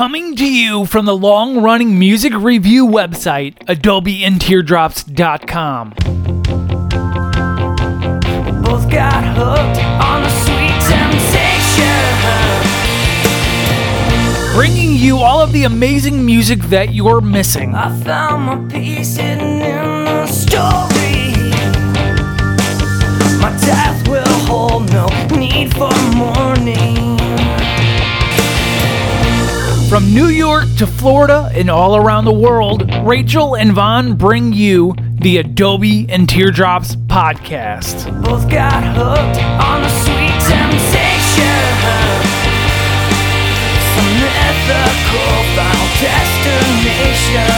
Coming to you from the long running music review website, AdobeAndTeardrops.com. Both got hooked on the sweet temptation. Bringing you all of the amazing music that you're missing. I found my peace hidden in the story. My death will hold no need for mourning. From New York to Florida and all around the world, Rachel and Vaughn bring you the Adobe and Teardrops podcast. Both got hooked on the sweet temptation. Some mythical final destination.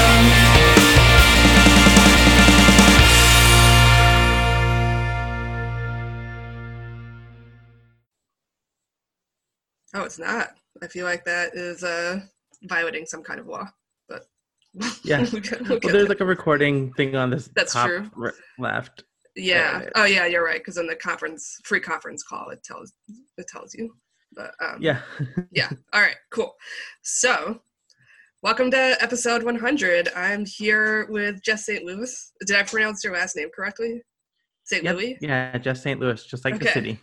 Oh, it's not. I feel like that is uh, violating some kind of law. But Yeah. we'll get- we'll Well, there's there. like a recording thing on this That's top true. r- left. yeah. uh, Oh, yeah. You're right. Because in the conference, free conference call, it tells it tells you. But um, Yeah. yeah. All right. Cool. So, welcome to episode 100. I'm here with Jess St. Louis. Did I pronounce your last name correctly? St. Yep. Louis. Yeah, just St. Louis, just like the city.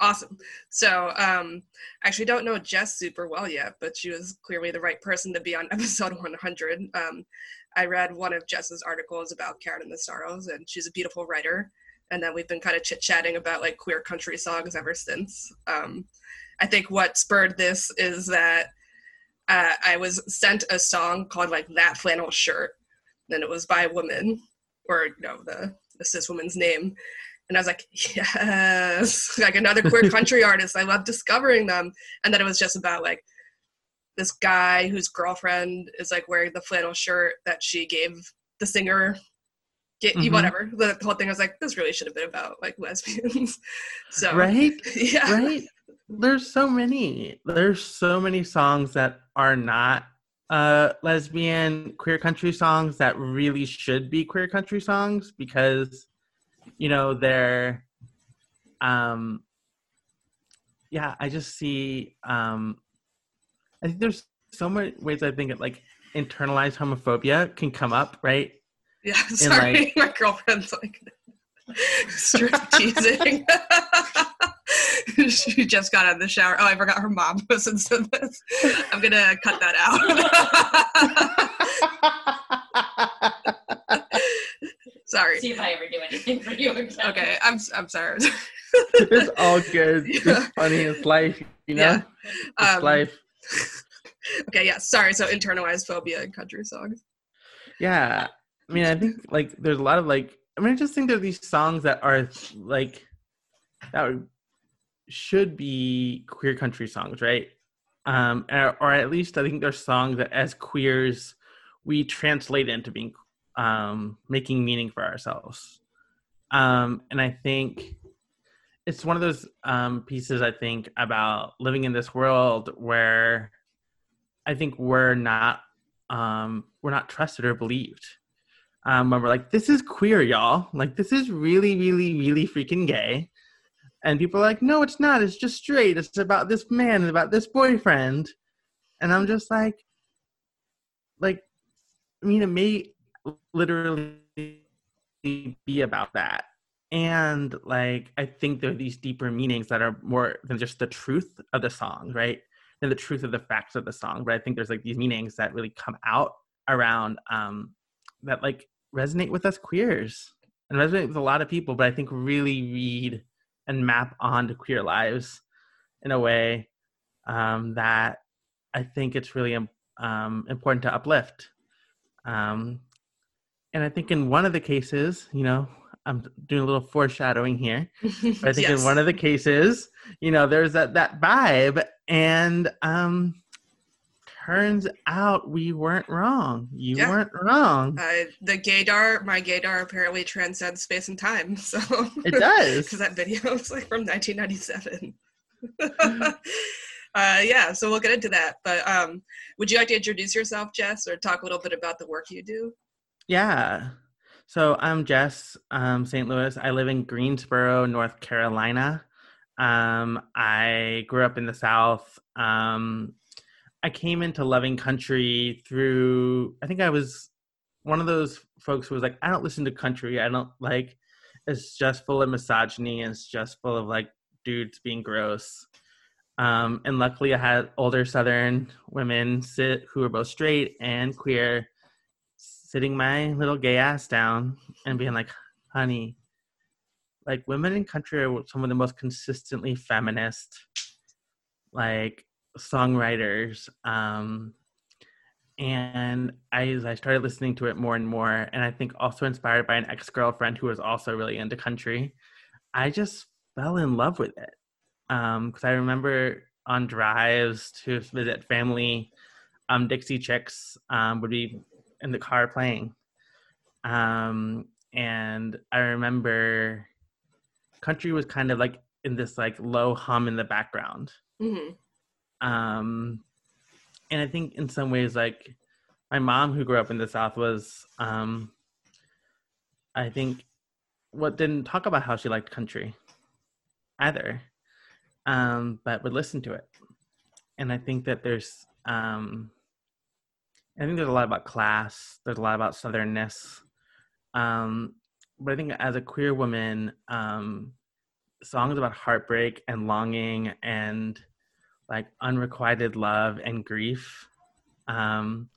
Awesome. So, um, I actually don't know Jess super well yet, but she was clearly the right person to be on episode 100. Um, I read one of Jess's articles about Karen and the Sorrows, and she's a beautiful writer. And then we've been kind of chit chatting about like queer country songs ever since. Um, I think what spurred this is that uh, I was sent a song called like That Flannel Shirt, and it was by a woman, or you know, the, the cis woman's name. And I was like, yes, like another queer country artist. I love discovering them. And then it was just about like this guy whose girlfriend is like wearing the flannel shirt that she gave the singer. Get, Mhm. Whatever. The whole thing I was like, this really should have been about like lesbians. so, Right? yeah. Right? There's so many. There's so many songs that are not uh lesbian queer country songs that really should be queer country songs because you know they're um yeah i just see um i think there's so many ways i think it like internalized homophobia can come up right Yeah, sorry, like- my girlfriend's like straight teasing. she just got out of the shower. Oh, I forgot her mom listens to this. I'm gonna cut that out. Sorry. See if I ever do anything for you again. Okay, I'm I'm sorry. it's all good Yeah. it's funny it's life you know Yeah. it's Um, life okay, yeah, sorry. So internalized phobia in country songs. Yeah. I mean, I think like there's a lot of like I mean, I just think there are these songs that are like that would- should be queer country songs, right? Um, or, or at least I think there's songs that as queers we translate into being um, making meaning for ourselves. Um, and I think it's one of those um, pieces I think about living in this world where I think we're not um, we're not trusted or believed. Um, when we're like, this is queer, y'all. Like, this is really, really, really freaking gay. And people are like, no, it's not. It's just straight. It's about this man and about this boyfriend. And I'm just like, like, I mean, it may literally be about that. And like, I think there are these deeper meanings that are more than just the truth of the song, right? Than the truth of the facts of the song. But I think there's like these meanings that really come out around um, that like resonate with us queers and resonate with a lot of people, but I think really read and map onto queer lives in a way um, that I think it's really um, important to uplift. Um, and I think in one of the cases, you know, I'm doing a little foreshadowing here. But I think Yes. in one of the cases, you know, there's that that vibe, and um, turns out we weren't wrong. You Yeah. weren't wrong. Uh, the gaydar, my gaydar apparently transcends space and time. So It does. because that video is like from 1997. uh, yeah, so we'll get into that. But um, would you like to introduce yourself, Jess, or talk a little bit about the work you do? Yeah. So I'm Jess, um, St. Louis. I live in Greensboro, North Carolina. Um, I grew up in the South. Um, I came into loving country through. I think I was one of those folks who was like, I don't listen to country. I don't like. It's just full of misogyny. It's just full of like dudes being gross. Um, and luckily, I had older Southern women sit who were both straight and queer, sitting my little gay ass down and being like, "Honey, like women in country are some of the most consistently feminist, like songwriters." Um, and I, I started listening to it more and more, and I think also inspired by an ex girlfriend who was also really into country, I just fell in love with it because um, I remember on drives to visit family, um, Dixie Chicks um, would be in the car playing, um, and I remember country was kind of like in this like low hum in the background, hmm um, and I think in some ways like my mom who grew up in the South was, um, I think, what didn't talk about how she liked country either um, but would listen to it. And I think that there's, um, I think there's a lot about class. There's a lot about southernness. Um, but I think as a queer woman, um, songs about heartbreak and longing and like unrequited love and grief um,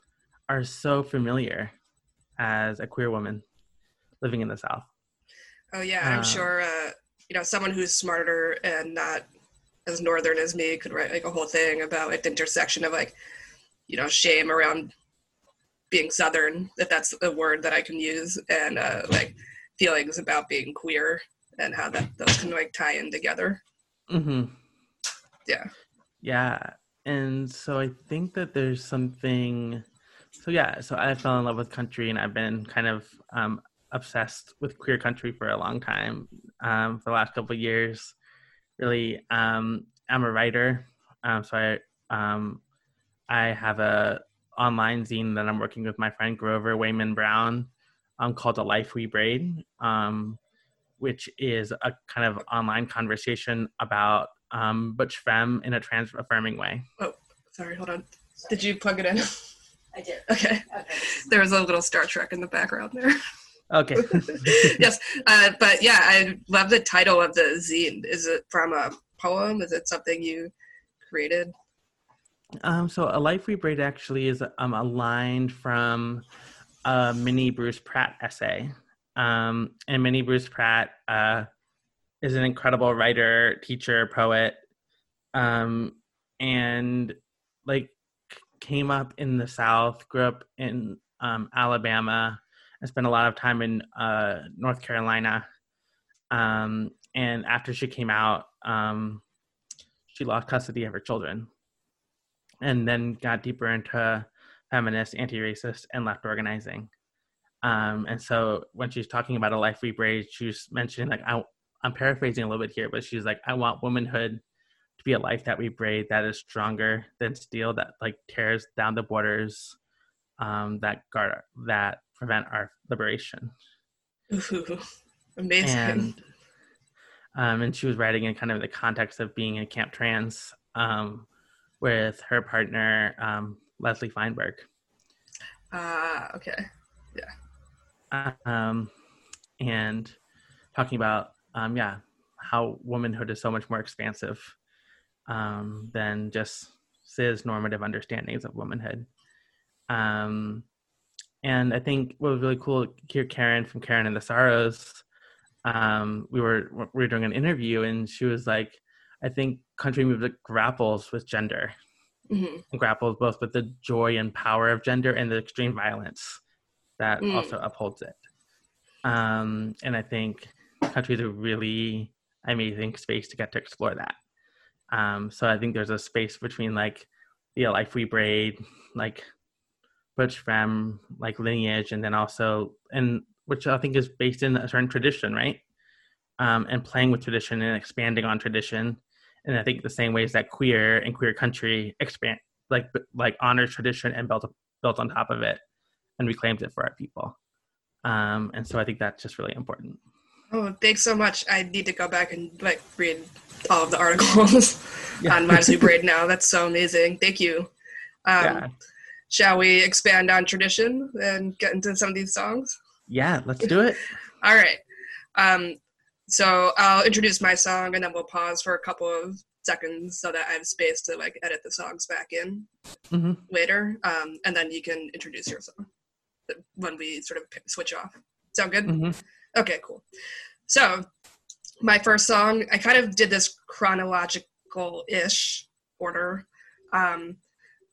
are so familiar as a queer woman living in the South. Oh yeah, I'm Uh, sure. Uh, you know, someone who's smarter and not as northern as me could write like a whole thing about like the intersection of like, you know, shame around being southern, if that's a word that I can use, and uh, like feelings about being queer and how that those can like tie in together. hmm Yeah. Yeah. And so I think that there's something. So, yeah, so I fell in love with country and I've been kind of um, obsessed with queer country for a long time um, for the last couple of years. Really, um, I'm a writer. Um, so I, um, I have a online zine that I'm working with my friend Grover Wayman Brown um, called The Life We Braid, um, which is a kind of online conversation about um, butch femme in a trans affirming way. Oh, sorry, hold on. Did you plug it in? I did. okay. Okay. There was a little Star Trek in the background there. Okay. yes, uh, but yeah, I love the title of the zine. Is it from a poem? Is it something you created? Um, so a life we braid actually is um, a line from a Minnie Bruce Pratt essay. Um, and Minnie Bruce Pratt uh, is an incredible writer, teacher, poet, um, and like came up in the South, grew up in um, Alabama, and spent a lot of time in uh, North Carolina. Um, and after she came out, um, she lost custody of her children, and then got deeper into feminist, anti-racist, and left organizing. Um, and so when she's talking about a life we braid, she's mentioning like I, I'm paraphrasing a little bit here, but she's like, I want womanhood to be a life that we braid that is stronger than steel, that like tears down the borders, um, that guard that prevent our liberation. Ooh, amazing. And um, and she was writing in kind of the context of being in Camp Trans um, with her partner um, Leslie Feinberg. Ah, okay. Yeah. Um, and talking about um, yeah how womanhood is so much more expansive um, than just cis normative understandings of womanhood. Um, and I think what was really cool here, Karen from Karen and the Sorrows, um, we were we were doing an interview and she was like, I think country music grapples with gender hmm and grapples both with the joy and power of gender and the extreme violence that Mm. also upholds it. Um, and I think country is a really amazing space to get to explore that. Um, so I think there's a space between like the life we braid, like butch femme, like lineage, and then also and which I think is based in a certain tradition, right? Um, and playing with tradition and expanding on tradition and I think the same ways that queer and queer country expand, like like honors tradition and built built on top of it, and reclaims it for our people. Um, and so I think that's just really important. Oh, thanks so much. I need to go back and like read all of the articles Yeah. on We Braid now. That's so amazing. Thank you. Um, yeah. Shall we expand on tradition and get into some of these songs? Yeah, let's do it. All right. Um, so I'll introduce my song and then we'll pause for a couple of seconds so that I have space to like edit the songs back in hmm later. Um, and then you can introduce your song when we sort of switch off. Sound good? hmm Okay, cool. So, my first song, I kind of did this chronological ish order. Um,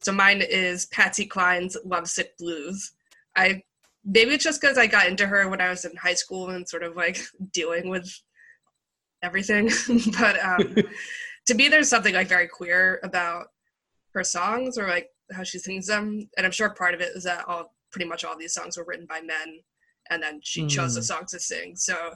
so, mine is Patsy Cline's Lovesick Blues. I maybe it's just because I got into her when I was in high school and sort of like dealing with everything. but um, to me, there's something like very queer about her songs or like how she sings them. And I'm sure part of it is that all pretty much all these songs were written by men and then she chose the Mm. songs to sing. So,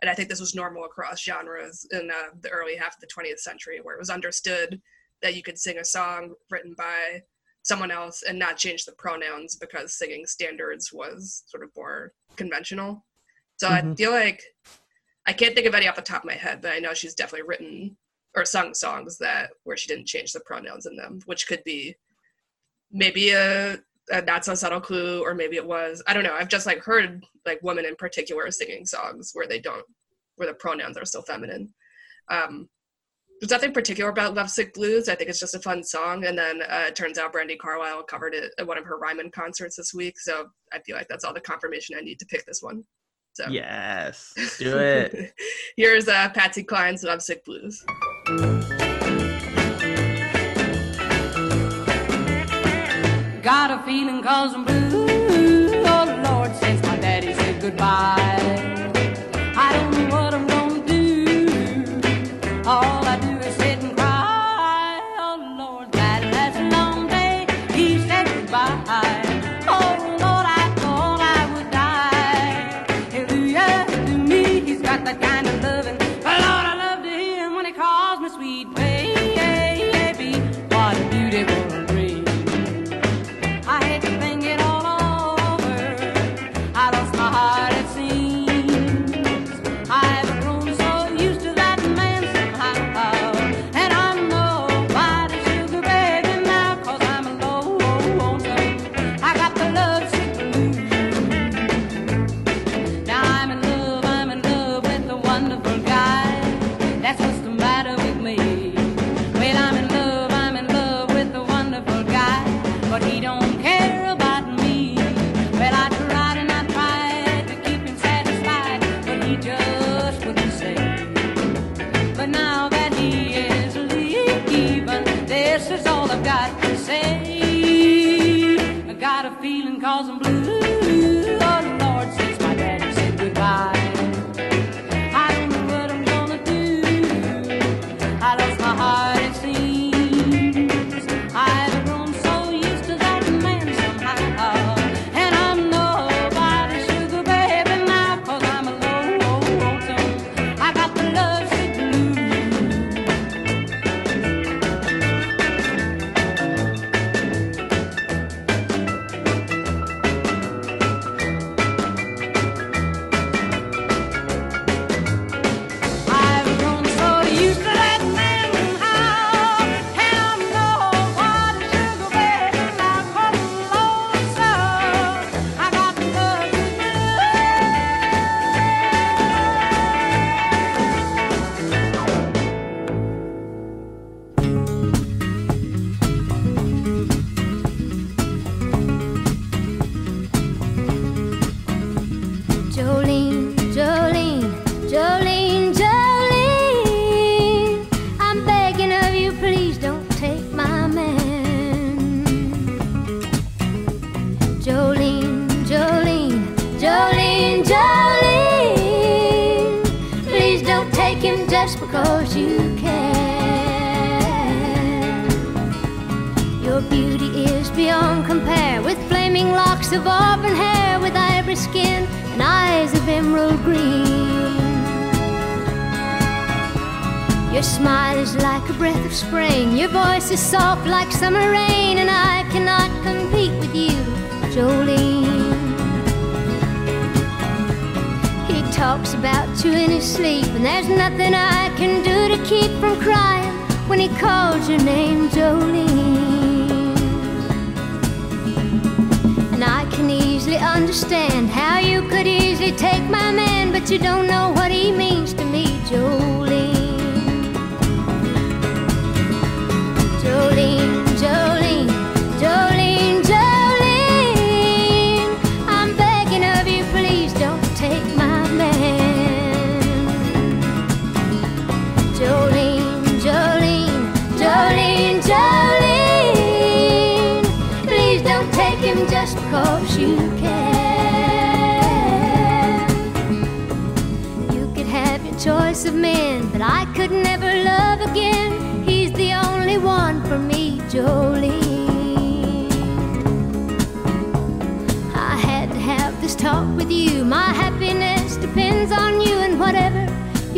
and I think this was normal across genres in uh, the early half of the 20th century, where it was understood that you could sing a song written by someone else and not change the pronouns because singing standards was sort of more conventional. So I Mhm. feel like I can't think of any off the top of my head, but I know she's definitely written or sung songs that where she didn't change the pronouns in them, which could be maybe a, a not so subtle clue, or maybe it was I don't know. I've just like heard like women in particular singing songs where they don't where the pronouns are still feminine. Um, there's nothing particular about Lovesick Blues. I think it's just a fun song. And then uh, it turns out Brandi Carlile covered it at one of her Ryman concerts this week. So I feel like that's all the confirmation I need to pick this one. So Yes, let's do it. Here's uh, Patsy Cline's Love Sick Blues. Got a feeling cause I'm blue. Oh Lord, since my daddy said goodbye.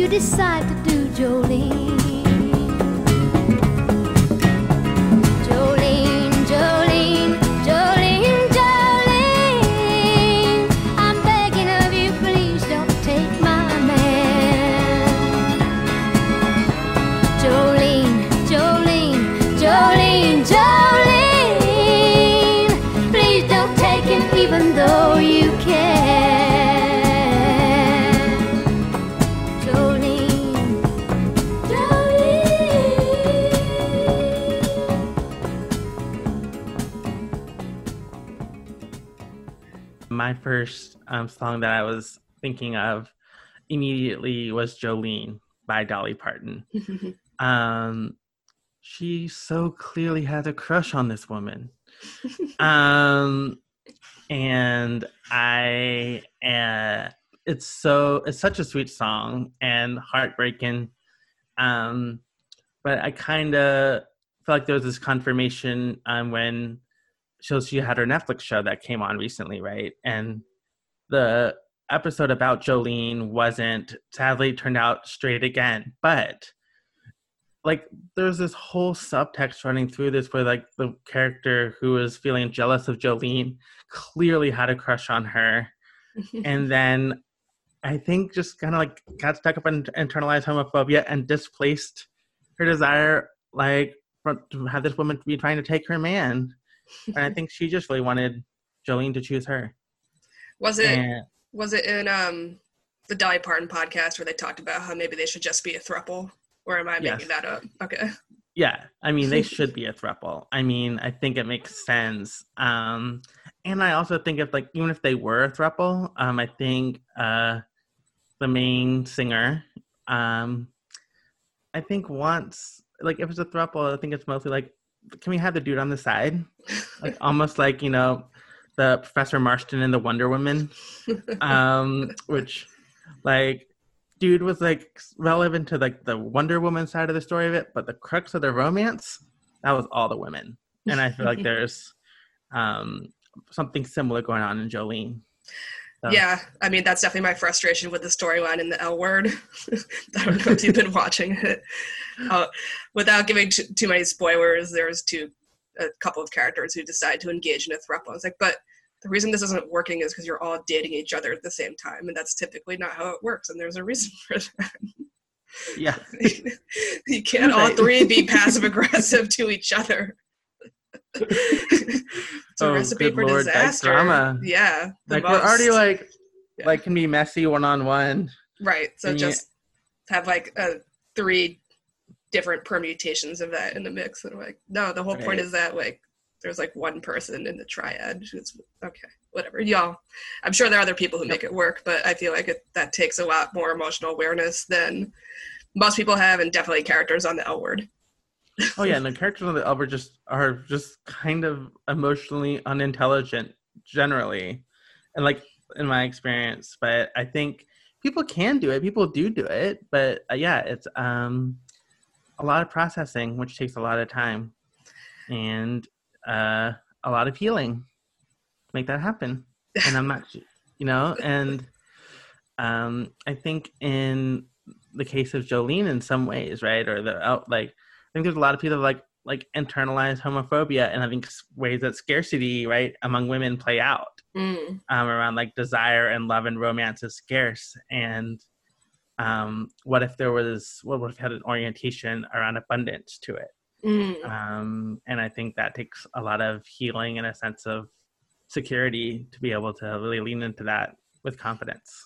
You decide to do, Jolene. My first um, song that I was thinking of immediately was Jolene by Dolly Parton. um, she so clearly has a crush on this woman. um, and I, uh, it's so, it's such a sweet song and heartbreaking. Um, but I kind of felt like there was this confirmation um, when so she had her Netflix show that came on recently, right? And the episode about Jolene wasn't sadly turned out straight again, but like there's this whole subtext running through this where like the character who was feeling jealous of Jolene clearly had a crush on her. and then I think just kind of like got stuck up in internalized homophobia and displaced her desire like for, to have this woman be trying to take her man. And I think she just really wanted Jolene to choose her. Was it And was it in um the Dolly Parton podcast where they talked about how maybe they should just be a thruple? Or am I Yes. making that up? Okay. yeah, I mean they should be a throuple. I mean, I think it makes sense. Um and I also think if like even if they were a throuple, um I think uh the main singer um I think once like if it's a throuple, I think it's mostly like can we have the dude on the side? Like almost like, you know, the Professor Marston and the Wonder Woman. um which like dude was like relevant to like the wonder woman side of the story of it but the crux of the romance that was all the women and i feel like there's um something similar going on in jolene Yeah, I mean that's definitely my frustration with the storyline in the L word. I don't know if you've been watching it. Uh, without giving t- too many spoilers, there's two, a couple of characters who decide to engage in a throuple. I was like, but the reason this isn't working is because you're all dating each other at the same time, and that's typically not how it works. And there's a reason for that. yeah you can't all three be passive aggressive to each other. It's a Oh, recipe for Lord, disaster. drama. Yeah, like we're already like Yeah. like can be messy one-on-one Right. So And you- just have like uh, three different permutations of that in the mix. And I'm like, no, the whole point is that like there's like one person in the triad who's okay, whatever. Y'all, I'm sure there are other people who make it work, but I feel like it, that takes a lot more emotional awareness than most people have, and definitely characters on the L word. Oh yeah and the characters on the L word just are just kind of emotionally unintelligent generally and like in my experience but i think people can do it people do do it but uh, yeah it's um a lot of processing which takes a lot of time and uh a lot of healing. To make that happen. And i'm not you know and um i think in the case of jolene in some ways right or the out like think there's a lot of people that like like internalize homophobia and i think ways that scarcity right among women play out Mm. um, around like desire and love and romance is scarce and um, what if there was what if had an orientation around abundance to it Mm. um, and i think that takes a lot of healing and a sense of security to be able to really lean into that with confidence.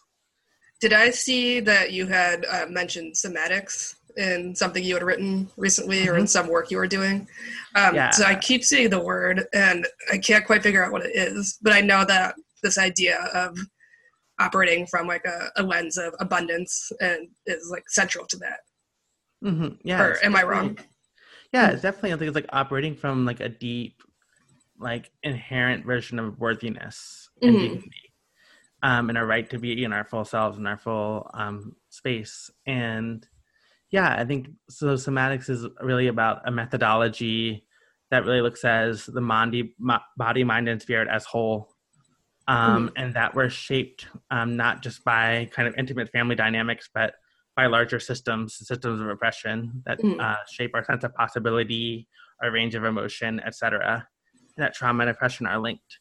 Did I see that you had uh, mentioned somatics in something you had written recently or in some work you were doing? Um, Yeah. So I keep seeing the word and I can't quite figure out what it is, but I know that this idea of operating from like a, a lens of abundance and is like central to that. hmm Yeah. Or am I wrong? Yeah, it's definitely. I think it's like operating from like a deep, like inherent version of worthiness and Mhm. dignity, um, and our right to be in our full selves and our full um, space. And yeah, I think so. Somatics is really about a methodology that really looks as the mondi, body, mind, and spirit as whole. Um, And that we're shaped um, not just by kind of intimate family dynamics, but by larger systems, systems of oppression that Mm. uh, shape our sense of possibility, our range of emotion, etc. That trauma and oppression are linked.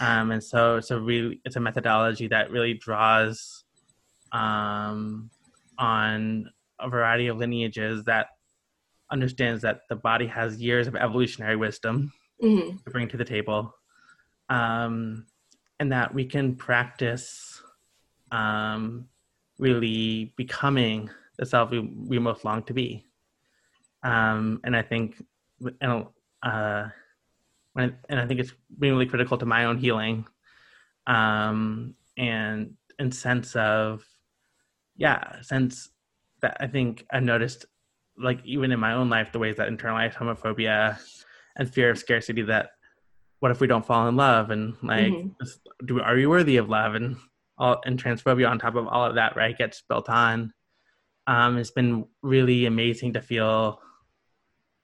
Um, and so it's a really it's a methodology that really draws um, on a variety of lineages that understands that the body has years of evolutionary wisdom hmm to bring to the table, um, and that we can practice um, really becoming the self we, we most long to be. Um, and I think, and, uh, when, and I think it's been really critical to my own healing, um, and and sense of, yeah, sense that I think I noticed, like even in my own life, the ways that internalized homophobia and fear of scarcity that what if we don't fall in love? And like Mhm. is- do are we worthy of love? And all and transphobia on top of all of that right gets built on. Um it's been really amazing to feel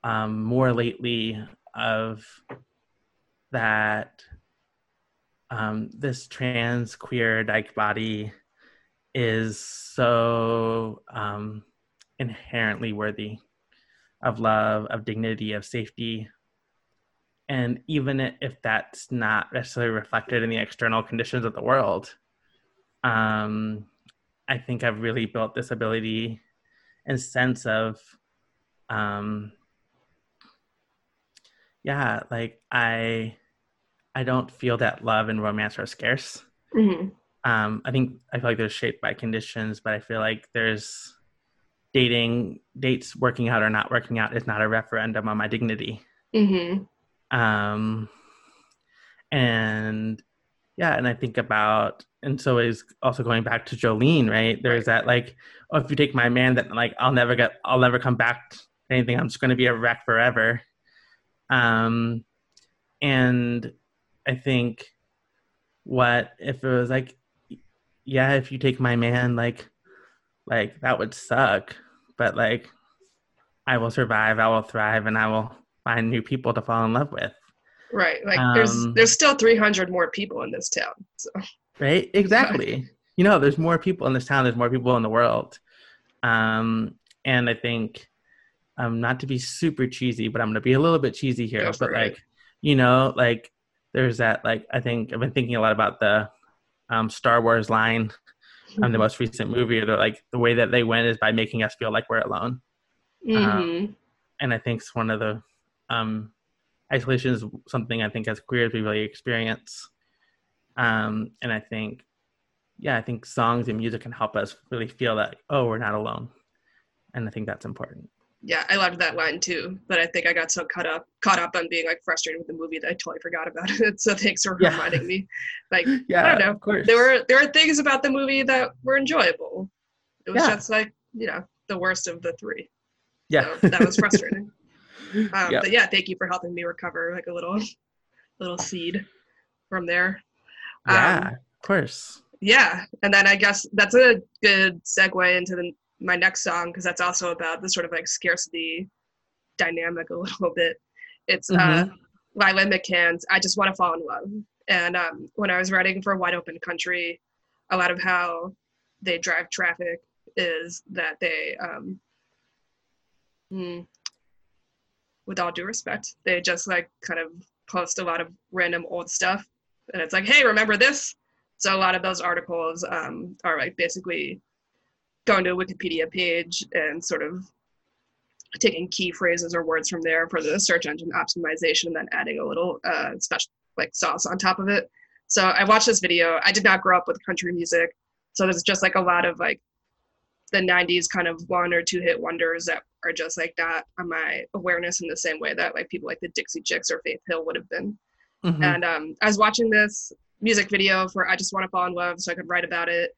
um more lately of that um this trans queer dyke body is so um inherently worthy of love of dignity of safety. And even if that's not necessarily reflected in the external conditions of the world um i think i've really built this ability and sense of um yeah like i i don't feel that love and romance are scarce. Hmm um i think i feel like they're shaped by conditions but i feel like there's dating dates working out or not working out is not a referendum on my dignity. Hmm um and yeah and i think about and so is also going back to jolene right? There's that like oh if you take my man that like i'll never get i'll never come back to anything. I'm just going to be a wreck forever. Um and i think what if it was like yeah if you take my man like like that would suck but like i will survive i will thrive and i will find new people to fall in love with Right. Like there's Um, there's still 300 more people in this town. So right exactly you know there's more people in this town there's more people in the world um and i think um not to be super cheesy but i'm gonna be a little bit cheesy here Go but it. like you know like there's that like i think i've been thinking a lot about the um star wars line um the most recent movie the like the way that they went is by making us feel like we're alone Mhm. and I think it's one of the um, isolation is something I think as queers we really experience. Um, and I think, yeah, I think songs and music can help us really feel that oh, we're not alone, and I think that's important. Yeah, I loved that line too. But I think I got so caught up caught up on being like frustrated with the movie that I totally forgot about it. So thanks for Yeah. reminding me. Like Yeah, I don't know. of course. There were there were things about the movie that were enjoyable. It was Yeah. just like, you know, the worst of the three. yeah, So that was frustrating. Um, Yeah. But yeah, thank you for helping me recover like a little little seed from there. yeah, Um, of course. yeah and then i guess that's a good segue into the, my next song because that's also about the sort of like scarcity dynamic a little bit. It's uh lila mccann's i just want to fall in love. And um, when i was writing for wide open country a lot of how they drive traffic is that they um, hmm, with all due respect they just like kind of post a lot of random old stuff. And it's like hey remember this? So a lot of those articles um, are like basically going to a Wikipedia page and sort of taking key phrases or words from there for the search engine optimization and then adding a little uh, special like sauce on top of it. So I watched this video. I did not grow up with country music, so there's just like a lot of like the 90s kind of one or two hit wonders that are just like not on my awareness in the same way that like people like the Dixie Chicks or Faith Hill would have been. Mhm. And um, I was watching this music video for I Just Want to Fall in Love so I could write about it.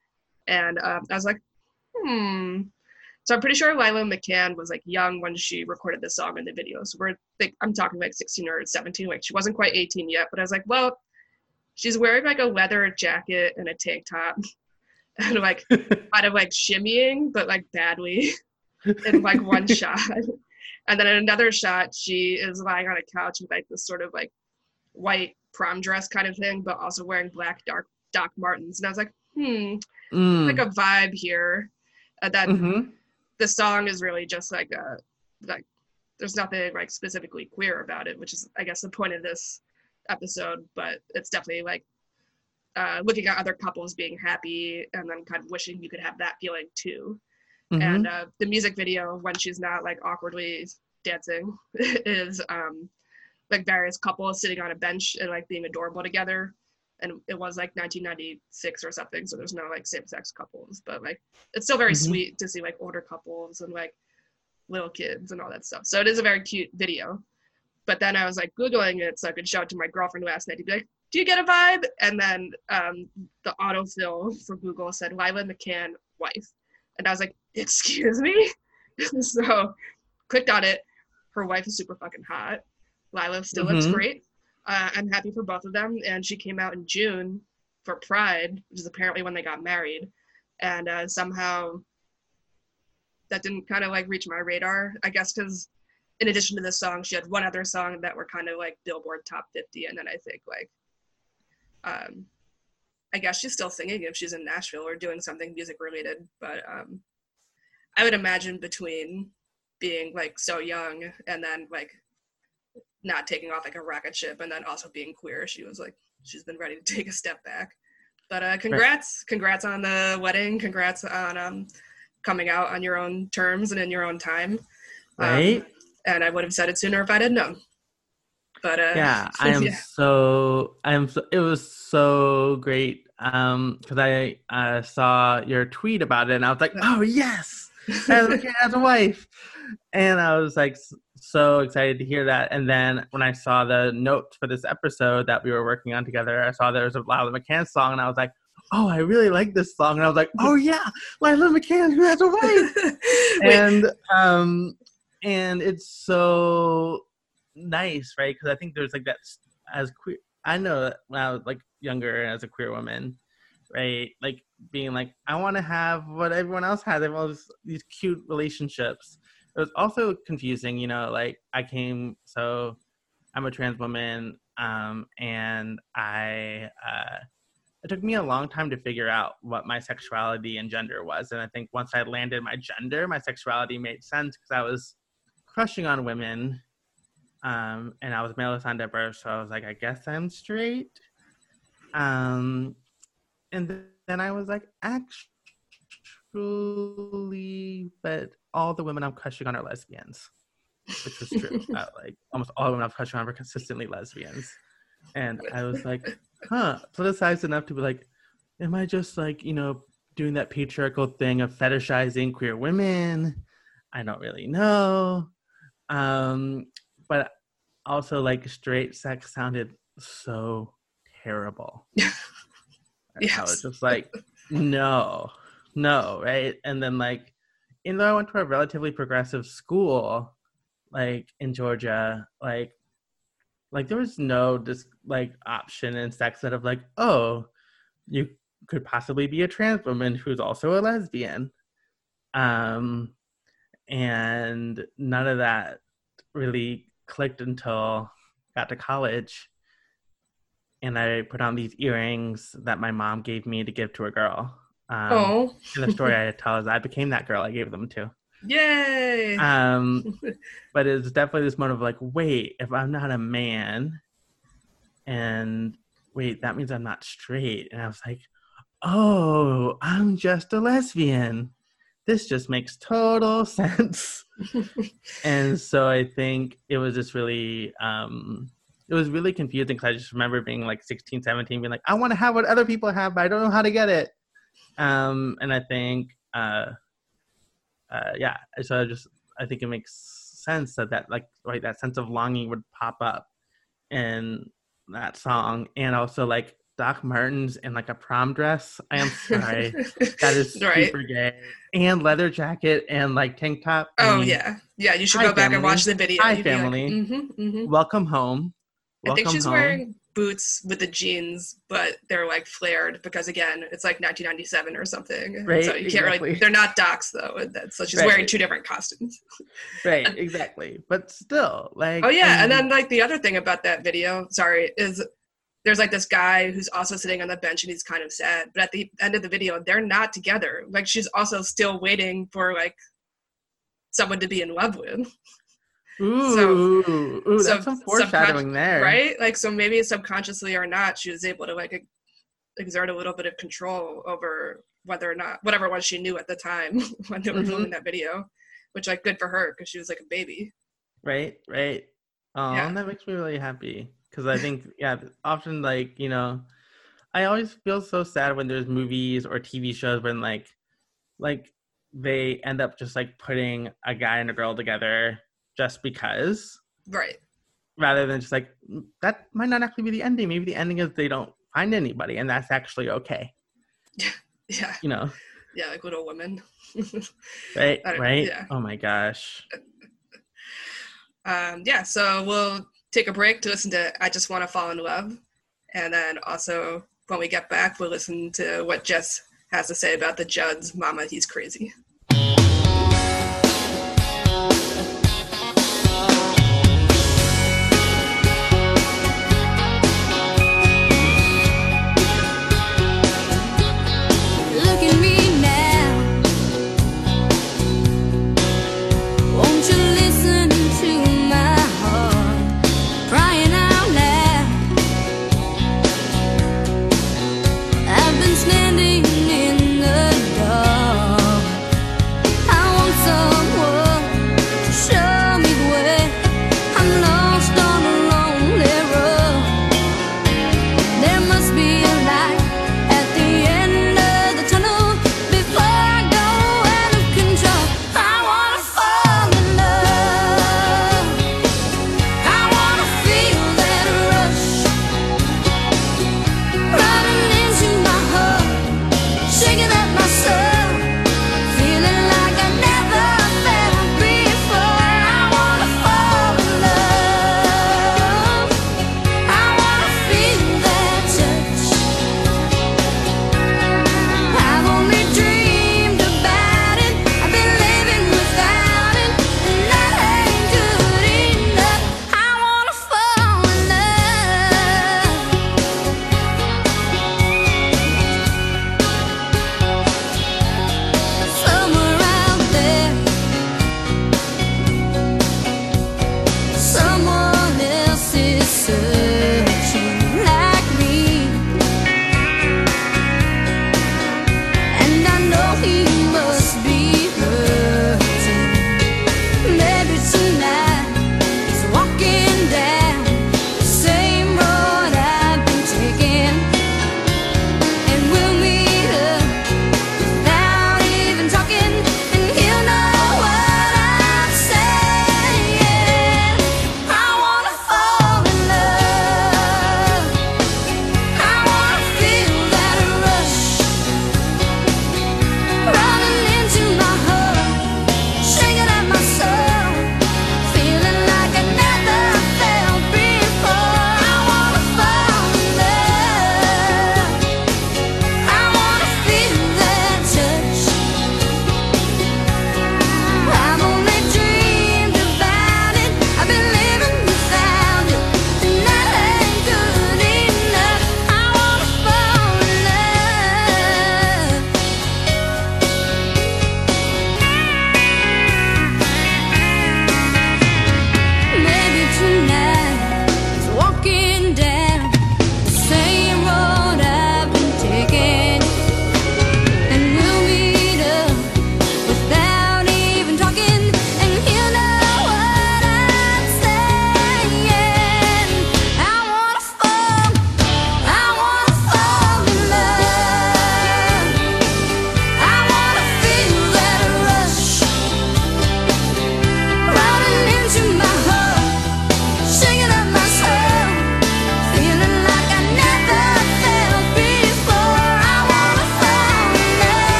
And um, I was like, hmm. So I'm pretty sure Lila McCann was like young when she recorded this song in the video. So we're like, I'm talking like 16 or 17. Like she wasn't quite 18 yet, but I was like, well, she's wearing like a leather jacket and a tank top and like kind of like shimmying, but like badly in like one shot. And then in another shot, she is lying on a couch with like this sort of like white prom dress kind of thing, but also wearing black dark Doc Martens. And I was like, hmm, Mm. like a vibe here. And then Mhm. the song is really just like a like there's nothing like specifically queer about it, which is I guess the point of this episode, but it's definitely like uh, looking at other couples being happy and then kind of wishing you could have that feeling too. Mhm. And uh, the music video when she's not like awkwardly dancing is um, like various couples sitting on a bench and like being adorable together. And it was like 1996 or something, so there's no like same-sex couples, but like it's still very Mhm. sweet to see like older couples and like little kids and all that stuff. So it is a very cute video. But then I was like googling it so I could show it to my girlfriend last night to be like, "Do you get a vibe?" And then um, the autofill for Google said Lila McCann wife, and I was like, "Excuse me." so clicked on it. Her wife is super fucking hot. Lila still looks Mhm. great. Uh, I'm happy for both of them, and she came out in June for Pride, which is apparently when they got married, and uh, somehow that didn't kind of like reach my radar. I guess because in addition to this song, she had one other song that were kind of like Billboard top 50, and then I think like, um, I guess she's still singing if she's in Nashville or doing something music related. But um, I would imagine between being like so young and then like not taking off like a rocket ship and then also being queer, she was like she's been ready to take a step back. But uh, congrats, congrats on the wedding, congrats on um, coming out on your own terms and in your own time. Um, Right? and I would have said it sooner if I didn't know. But uh, yeah i am yeah. so i am so, it was so great um because i uh, saw your tweet about it and i was like oh yes as a, as a wife and i was like so excited to hear that. And then when i saw the notes for this episode that we were working on together i saw there was a lila mccann song and i was like oh i really like this song. And i was like oh yeah lila mccann who has a wife. And um and it's so nice right? Because i think there's like that as queer i know that when i was like younger as a queer woman right? Like being like i want to have what everyone else has. Everyone else these cute relationships it was also confusing you know like i came so i'm a trans woman um and i uh it took me a long time to figure out what my sexuality and gender was and i think once i landed my gender my sexuality made sense because i was crushing on women um and i was male assigned at birth so i was like i guess i'm straight. Um and th- then i was like actually but all the women i'm crushing on are lesbians which was true like almost all the women i'm crushing on were consistently lesbians. And i was like huh politicized enough to be like am i just like you know doing that patriarchal thing of fetishizing queer women? I don't really know. Um but also like straight sex sounded so terrible. I was just like no no right? And then like even though i went to a relatively progressive school like in georgia like like there was no just like option in sex that of like oh you could possibly be a trans woman who's also a lesbian. Um and none of that really clicked until I got to college. And i put on these earrings that my mom gave me to give to a girl um oh, and the story i tell is i became that girl i gave them to. Yay! um but it's definitely this moment of like wait if i'm not a man and wait that means i'm not straight. And i was like oh i'm just a lesbian. This just makes total sense. And so i think it was just really um it was really confusing because I just remember being like 16, 17, being like, I want to have what other people have, but I don't know how to get it. Um, and I think, uh, uh, yeah, so I just, I think it makes sense that that, like, right, that sense of longing would pop up in that song. And also, like, Doc Martens in like a prom dress. I am sorry. that is right. super gay. And leather jacket and like tank top. I Oh mean, yeah, yeah. You should go back and watch the video. Hi, be like, family. mhm, mhm. Welcome home. I think Welcome she's home. wearing boots with the jeans, but they're like flared because again, it's like 1997 or something. Right, So you can't really. They're not docs though. that's- So she's Right. wearing two different costumes. right, exactly. But still, like Oh yeah, I and then like the other thing about that video, sorry, is there's like this guy who's also sitting on the bench and he's kind of sad. But at the end of the video, they're not together. Like she's also still waiting for like someone to be in love with, Ooh, so- ooh, so that's some foreshadowing there. right? Like so maybe subconsciously or not, she was able to like exert a little bit of control over whether or not whatever was she knew at the time when they were Mhm. filming that video, which like good for her because she was like a baby. Right, right. Oh, Yeah. that makes me really happy because I think, yeah, often like you know, I always feel so sad when there's movies or TV shows when like, like they end up just like putting a guy and a girl together just because, Right. rather than just like "Mm, that might not actually be the ending. Maybe the ending is they don't find anybody, and that's actually okay. Yeah. You know, Yeah. Like Little Women. right, right. yeah. Oh my gosh. um, yeah, so we'll take a break to listen to I Just Want to Fall in Love. And then also, when we get back, we'll listen to what Jess has to say about the Judds Mama, He's Crazy.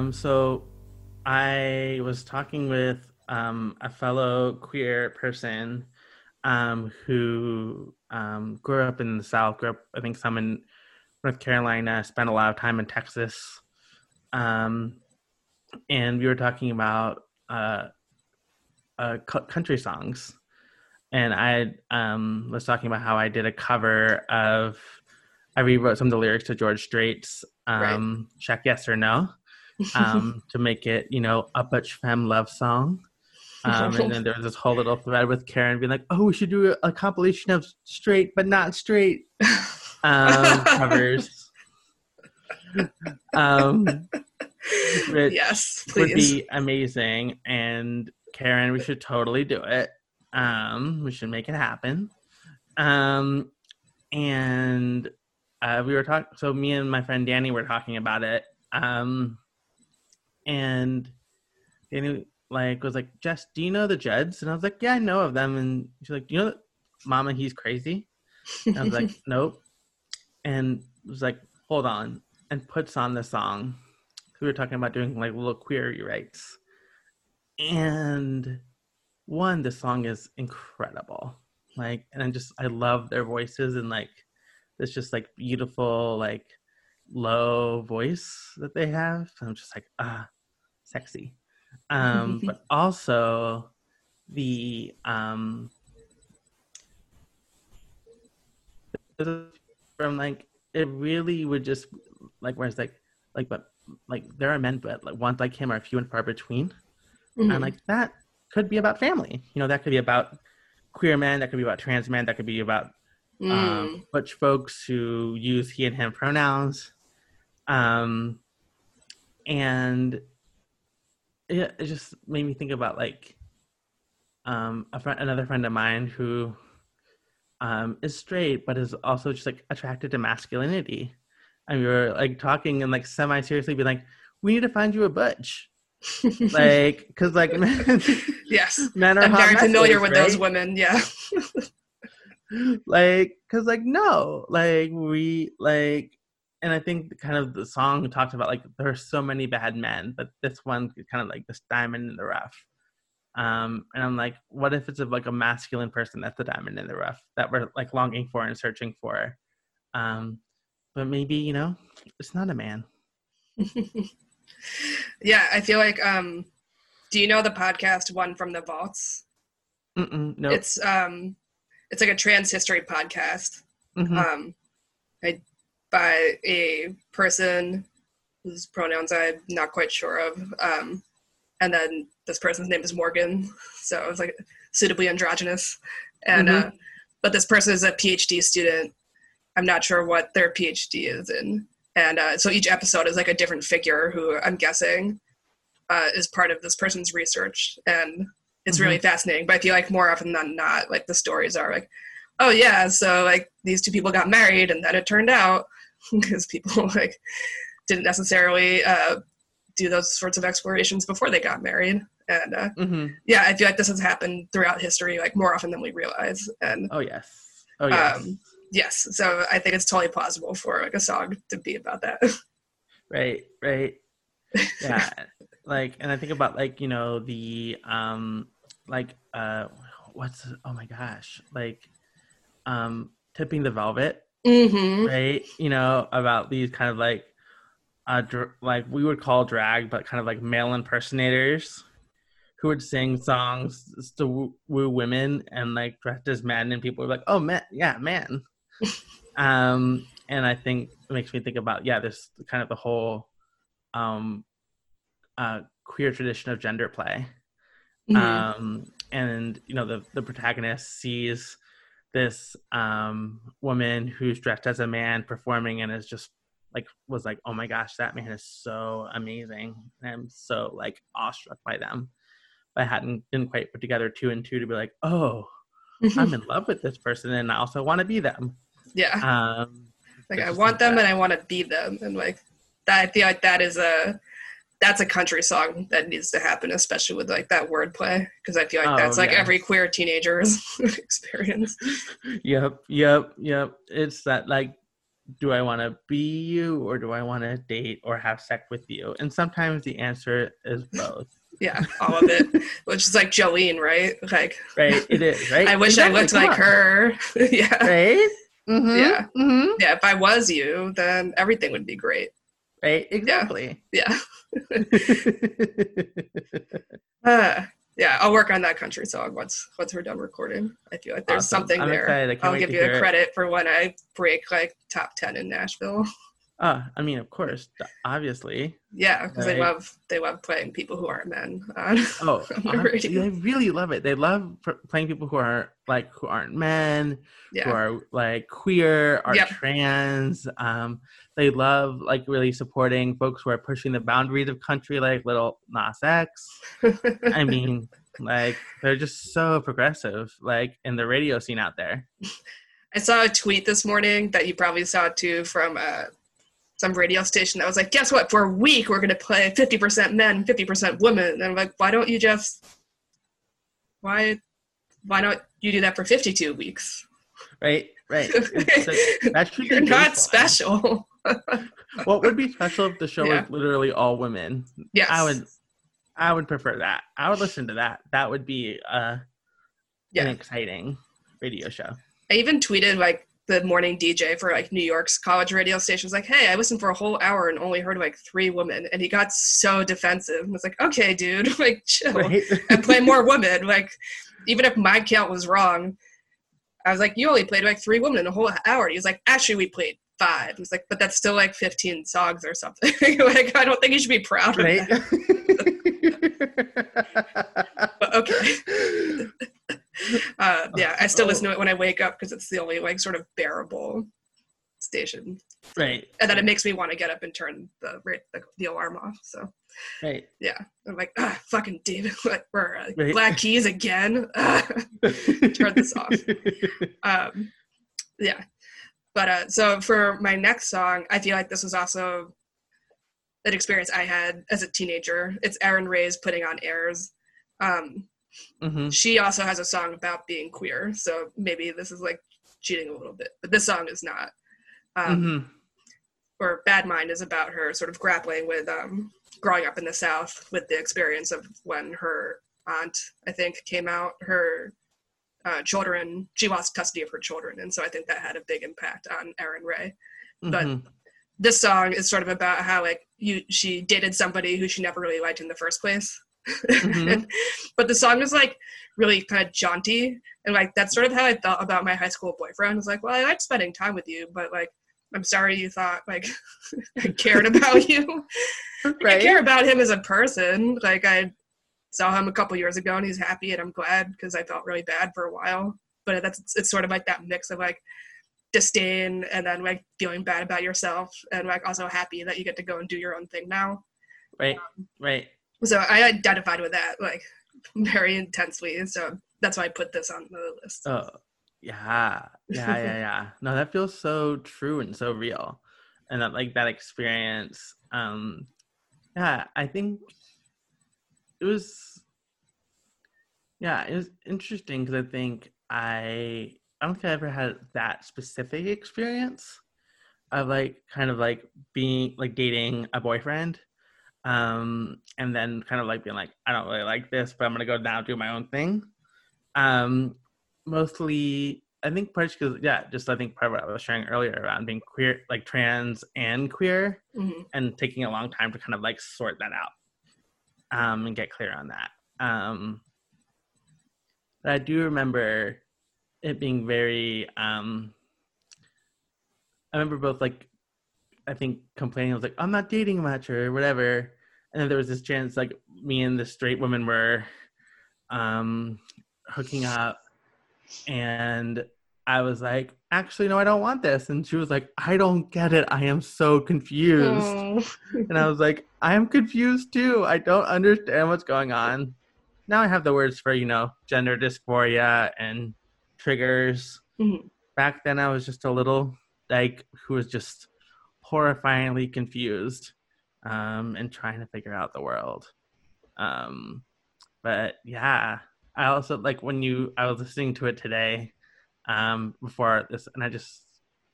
Um, so I was talking with um, a fellow queer person um, who um, grew up in the South, grew up, I think, some in North Carolina, spent a lot of time in Texas. Um, and we were talking about uh, uh, country songs. And I um, was talking about how I did a cover of, I rewrote some of the lyrics to George Strait's um, Check Yes or No um, to make it, you know, a butch femme love song. Um, and then there was this whole little thread with Karen being like, "Oh, we should do a, a compilation of straight but not straight um, covers." um, yes, would be amazing. And Karen, we should totally do it. Um, we should make it happen. Um, and uh, we were talking. So me and my friend Danny were talking about it. Um, and Danny like was like, "Jess, do you know the Judds?" And I was like, "Yeah, I know of them." And she's like, "Do you know, Mama? He's crazy." And I was like, "Nope." And was like, "Hold on," and puts on the song. We were talking about doing like little query rights, and one, the song is incredible. Like, and I just I love their voices and like this just like beautiful like low voice that they have. I'm just like ah, sexy. Um, but also the um from like it really would just like whereas like like but like there are men but like ones like him are few and far between Mhm. and like that could be about family you know that could be about queer men that could be about trans men that could be about Mm. um, butch folks who use he and him pronouns um and it, it just made me think about like um a friend another friend of mine who um is straight but is also just like attracted to masculinity and we were like talking and like semi seriously be like we need to find you a butch like because like men, yes. men are I'm very familiar with those women. Yeah. like because like no like we like and i think kind of the song talks about like there are so many bad men but this one is kind of like this diamond in the rough um and i'm like what if it's a, like a masculine person that's the diamond in the rough that we're like longing for and searching for um but maybe you know it's not a man yeah, I feel like um do you know the podcast One from the Vaults? Mm-mm, no It's um it's like a trans history podcast. Mhm. Um I by a person whose pronouns I'm not quite sure of. Um and then this person's name is Morgan. So it was like suitably androgynous. And Mhm. uh but this person is a PhD student. I'm not sure what their PhD is in. And uh, so each episode is like a different figure who I'm guessing uh, is part of this person's research. And it's really fascinating. But I feel like more often than not, like the stories are like, oh yeah, so like these two people got married and then it turned out because people like didn't necessarily uh, do those sorts of explorations before they got married. And uh, Mhm. yeah, I feel like this has happened throughout history, like more often than we realize. And oh yes oh yes um, yes, so I think it's totally plausible for like a song to be about that. right right yeah like and i think about like you know the um like uh what's oh my gosh like um tipping the velvet mm-hmm. right you know about these kind of like uh dr- like we would call drag but kind of like male impersonators who would sing songs to woo, woo women and like dressed as men and people were like oh man yeah man um and i think it makes me think about yeah this kind of the whole um uh queer tradition of gender play Mhm. um and you know the the protagonist sees this um woman who's dressed as a man performing and is just like was like oh my gosh that man is so amazing and i'm so like awestruck by them but i hadn't didn't quite put together two and two to be like oh i'm in love with this person and i also want to be them yeah. um like I want like them that. and I want to be them, and like that. I feel like that is a that's a country song that needs to happen, especially with like that wordplay, because I feel like Oh, that's like yes. every queer teenager's experience. yep yep yep it's that like do i want to be you or do i want to date or have sex with you and sometimes the answer is both Yeah, all of it, which is like Jolene, right? Like right it is right I wish Exactly, I looked come like on. her. yeah, right Mhm, Yeah. mhm. yeah. If I was you, then everything would be great. Right exactly Yeah, uh, yeah. I'll work on that country song once once we're done recording. I feel like there's Awesome. something I'm there. excited. I can't I'll give you a it. credit for when I break like top ten in Nashville. Ah, i mean of course obviously Yeah, because they love they love playing people who aren't men. on- oh radio. they really love it they love playing people who aren't like who aren't men who are like queer, are Yep. trans. Um, they love like really supporting folks who are pushing the boundaries of country, like Lil Nas X. I mean, like they're just so progressive, like in the radio scene out there. I saw a tweet this morning that you probably saw too from uh, some radio station that was like, "Guess what? For a week, we're going to play fifty percent men, fifty percent women." And I'm like, "Why don't you just why why don't you do that for fifty-two weeks? Right, right. Like- that should You're not special." What would be special if the show Yeah. was literally all women? yes, I would, I would prefer that. I would listen to that. That would be uh, Yeah. an exciting radio show. I even tweeted like the morning DJ for like New York's college radio station was like, "Hey, I listened for a whole hour and only heard like three women," and he got so defensive. I was like, "Okay, dude, like chill Right? and play more women." Like, even if my count was wrong, I was like, "You only played like three women in a whole hour." He was like, "Actually, we played five. He's like, "But that's still like fifteen songs or something." like, I don't think you should be proud of that. But okay. uh, yeah, I still listen to it when I wake up because it's the only like sort of bearable station, Right. and then it makes me want to get up and turn the the, the alarm off. So Right. yeah, I'm like, ah, fucking David, or uh, Right. Black Keys again. Turn this off. um, yeah, but uh, so for my next song, I feel like this was also an experience I had as a teenager. It's Erin Rae's "Putting on Airs." Um, hmm she also has a song about being queer, so maybe this is like cheating a little bit, but this song is not. Um, hmm Or "Bad Mind" is about her sort of grappling with um, growing up in the South with the experience of when her aunt, I think, came out. Her uh, children, she lost custody of her children, and so I think that had a big impact on Erin Rae. but- Mhm. This song is sort of about how like you she dated somebody who she never really liked in the first place. Mhm. but the song is like really kind of jaunty and like that's sort of how I felt about my high school boyfriend. It's like, well, I liked spending time with you, but like I'm sorry you thought like I cared about you. I right. care about him as a person. Like I saw him a couple years ago and he's happy and I'm glad because I felt really bad for a while. But that's it's, it's sort of like that mix of like disdain and then like feeling bad about yourself and like also happy that you get to go and do your own thing now. Right. Right. So I identified with that like very intensely. So that's why I put this on the list. Oh, yeah, yeah, yeah, yeah. No, that feels so true and so real, and that like that experience. Um, yeah, I think it was. Yeah, it was interesting because I think I I don't think I ever had that specific experience of like kind of like being like dating a boyfriend um and then kind of like being like i don't really like this but i'm gonna go now do my own thing um mostly i think partially because yeah just i think part of what i was sharing earlier around being queer like trans and queer Mhm. and taking a long time to kind of like sort that out um and get clear on that um but i do remember it being very um i remember both like i think complaining i was like i'm not dating much or whatever and then there was this chance like me and the straight woman were um hooking up and i was like actually no i don't want this and she was like i don't get it i am so confused Oh. and I was like, I am confused too. I don't understand what's going on. Now I have the words for, you know, gender dysphoria and triggers. Mhm. Back then I was just a little like who was just horrifyingly confused um and trying to figure out the world. Um but yeah, I also like when you I was listening to it today um before this and I just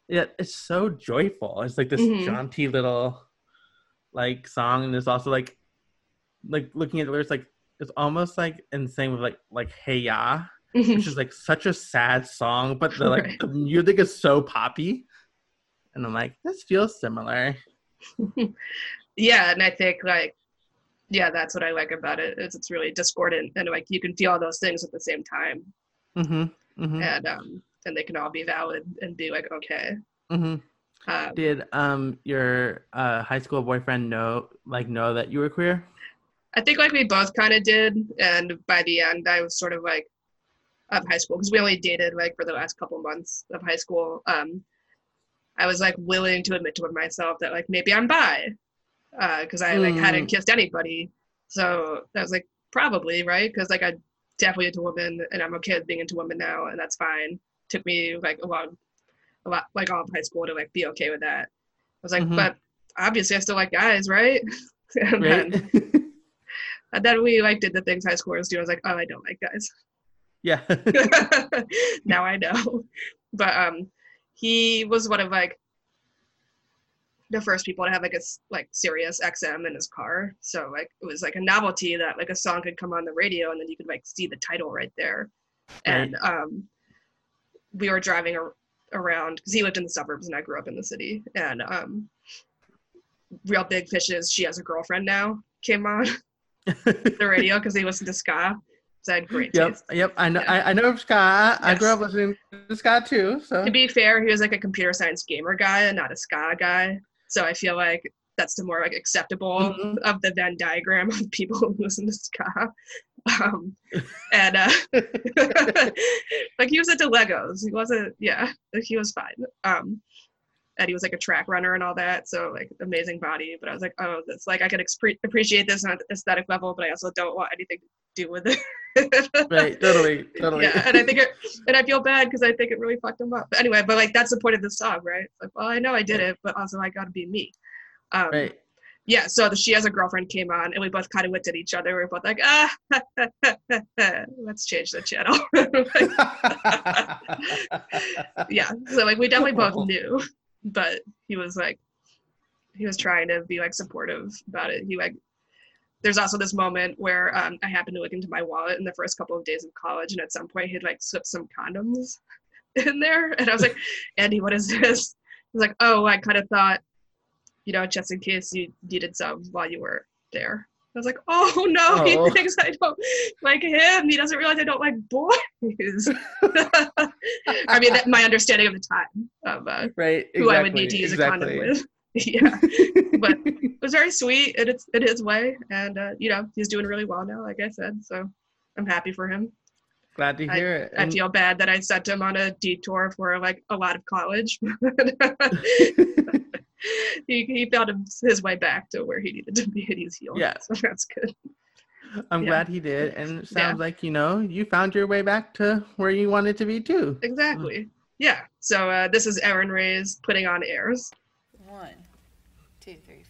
yeah, it's so joyful. It's like this Mhm. jaunty little like song and there's also like like looking at the lyrics like it's almost like in the same with like like hey ya which is like such a sad song but the like Right. the music is so poppy and i'm like this feels similar yeah, and I think like yeah, that's what I like about it. Is it's really discordant and like you can feel all those things at the same time. mm-hmm mm-hmm, and um and they can all be valid and be like okay mm-hmm. um, did um your uh high school boyfriend know like know that you were queer i think like we both kind of did and by the end i was sort of like of high school because we only dated like for the last couple months of high school um i was like willing to admit to myself that like maybe i'm bi because i like Mm. hadn't kissed anybody so i was like probably right because like i definitely into women and i'm okay with being into women now and that's fine took me like a long a lot like all of high school to like be okay with that i was like Mhm. but obviously i still like guys right and right then and then we like did the things high schoolers do. I was like, oh, I don't like guys. yeah now I know. But um, he was one of like the first people to have like a like Sirius XM in his car. So like it was like a novelty that like a song could come on the radio and then you could like see the title right there. And um, we were driving ar- around because he lived in the suburbs and I grew up in the city. And um, Reel Big Fish's, she has a girlfriend now, came on the radio because they listened to ska. Had great yep taste. yep i know Yeah. I, I know ska i grew up listening to ska too so To be fair, he was like a computer science gamer guy and not a ska guy. So I feel like that's the more like acceptable Mhm. of the Venn diagram of people who listen to ska. Um, and uh, like he was into Legos. He wasn't, yeah, he was fine. Um, he was like a track runner and all that. So like amazing body. But I was like, oh, that's like I can expre- appreciate this on an aesthetic level, but I also don't want anything to do with it. Right, totally, totally. Yeah, and I think it, and I feel bad because I think it really fucked him up. But anyway, but like that's the point of the song, right? It's like, well, I know I did it, but also I got to be me. Um, Right. yeah, so the she has a girlfriend came on, and we both kind of looked at each other. We were both like, ah, let's change the channel. yeah, so like we definitely both knew, but he was like, he was trying to be like supportive about it. He like, there's also this moment where um, I happened to look into my wallet in the first couple of days of college, and at some point he'd like slipped some condoms in there, and I was like, Andy, what is this? He's like, oh, I kind of thought you know, just in case you needed some while you were there. I was like, oh no, Oh. he thinks I don't like him. He doesn't realize I don't like boys. I mean, that, my understanding of the time of uh, right. who I would need to use a condom with. yeah, but it was very sweet in its in his way, and uh, you know, he's doing really well now, like I said. So I'm happy for him. Glad to hear it. I feel bad that I sent him on a detour for like a lot of college. he, he found his, his way back to where he needed to be and he's healed. Yeah. So that's good. I'm Yeah. glad he did, and it Yeah. sounds like you know you found your way back to where you wanted to be too. Exactly. Yeah. So uh, this is Erin Rae's putting on airs. One, two, three,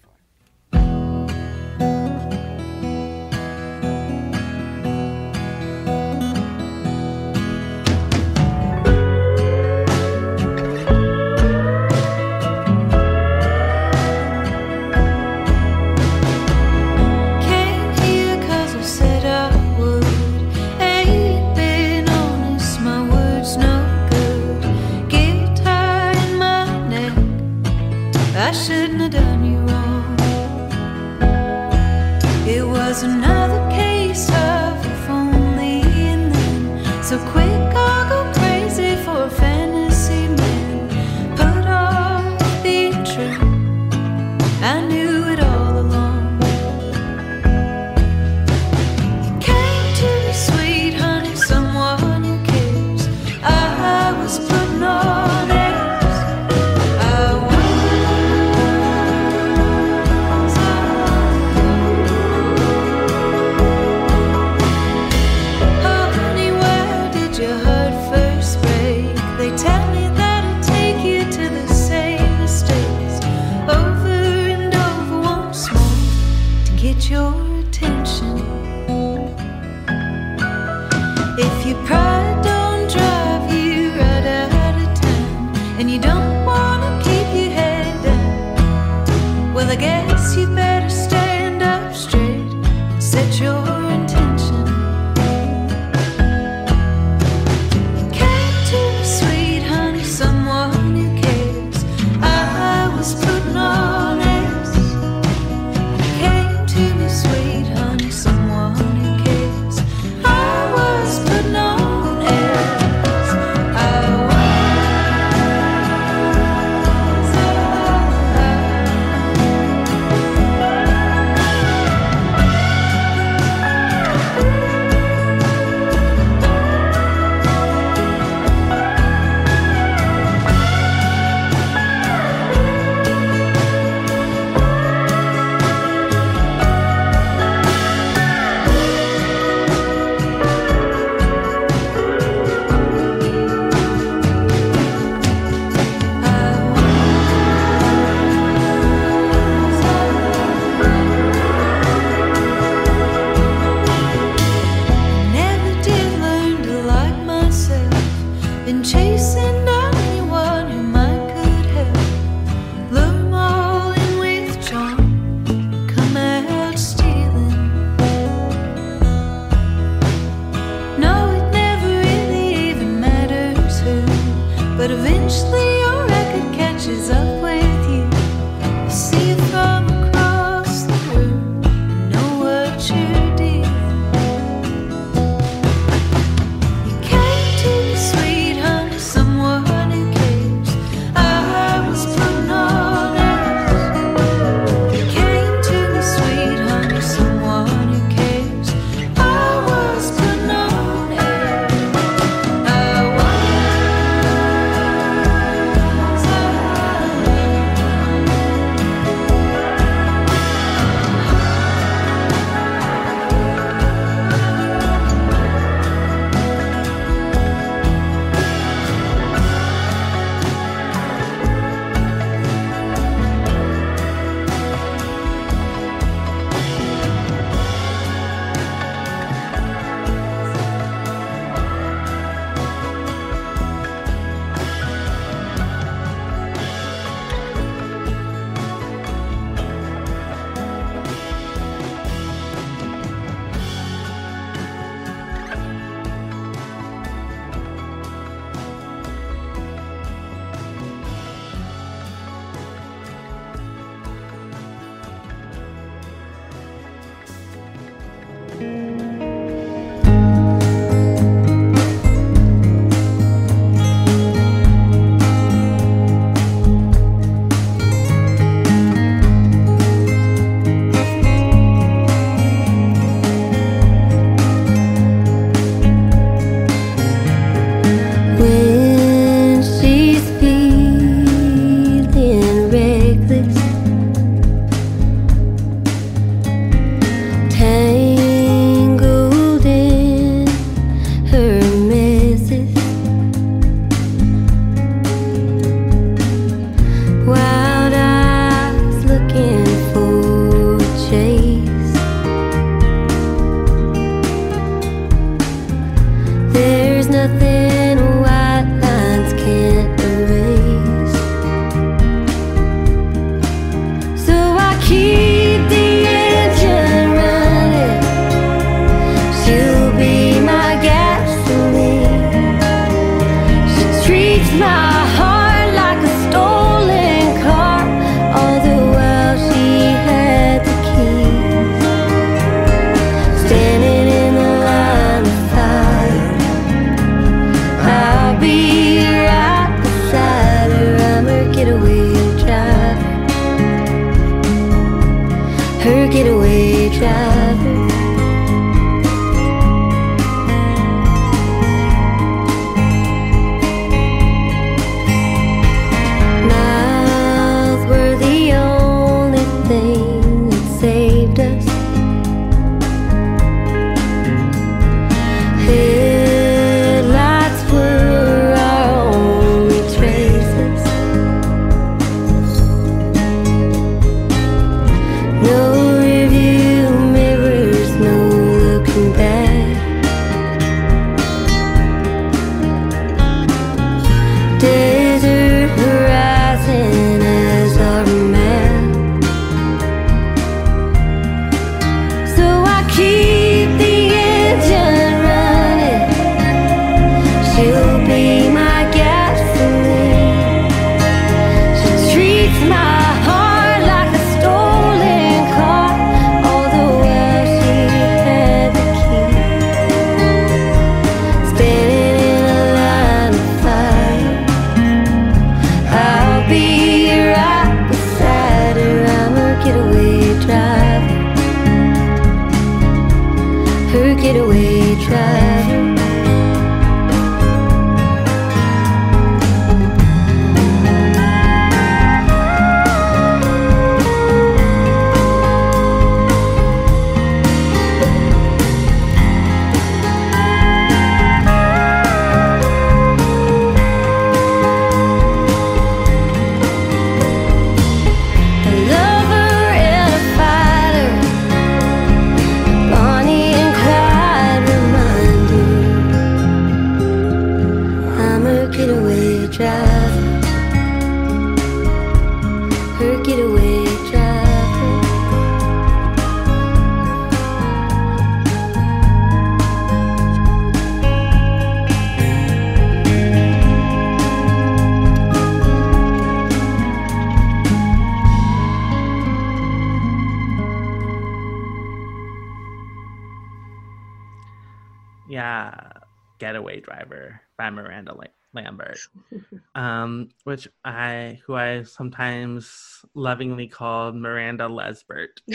sometimes lovingly called Miranda Lesbert.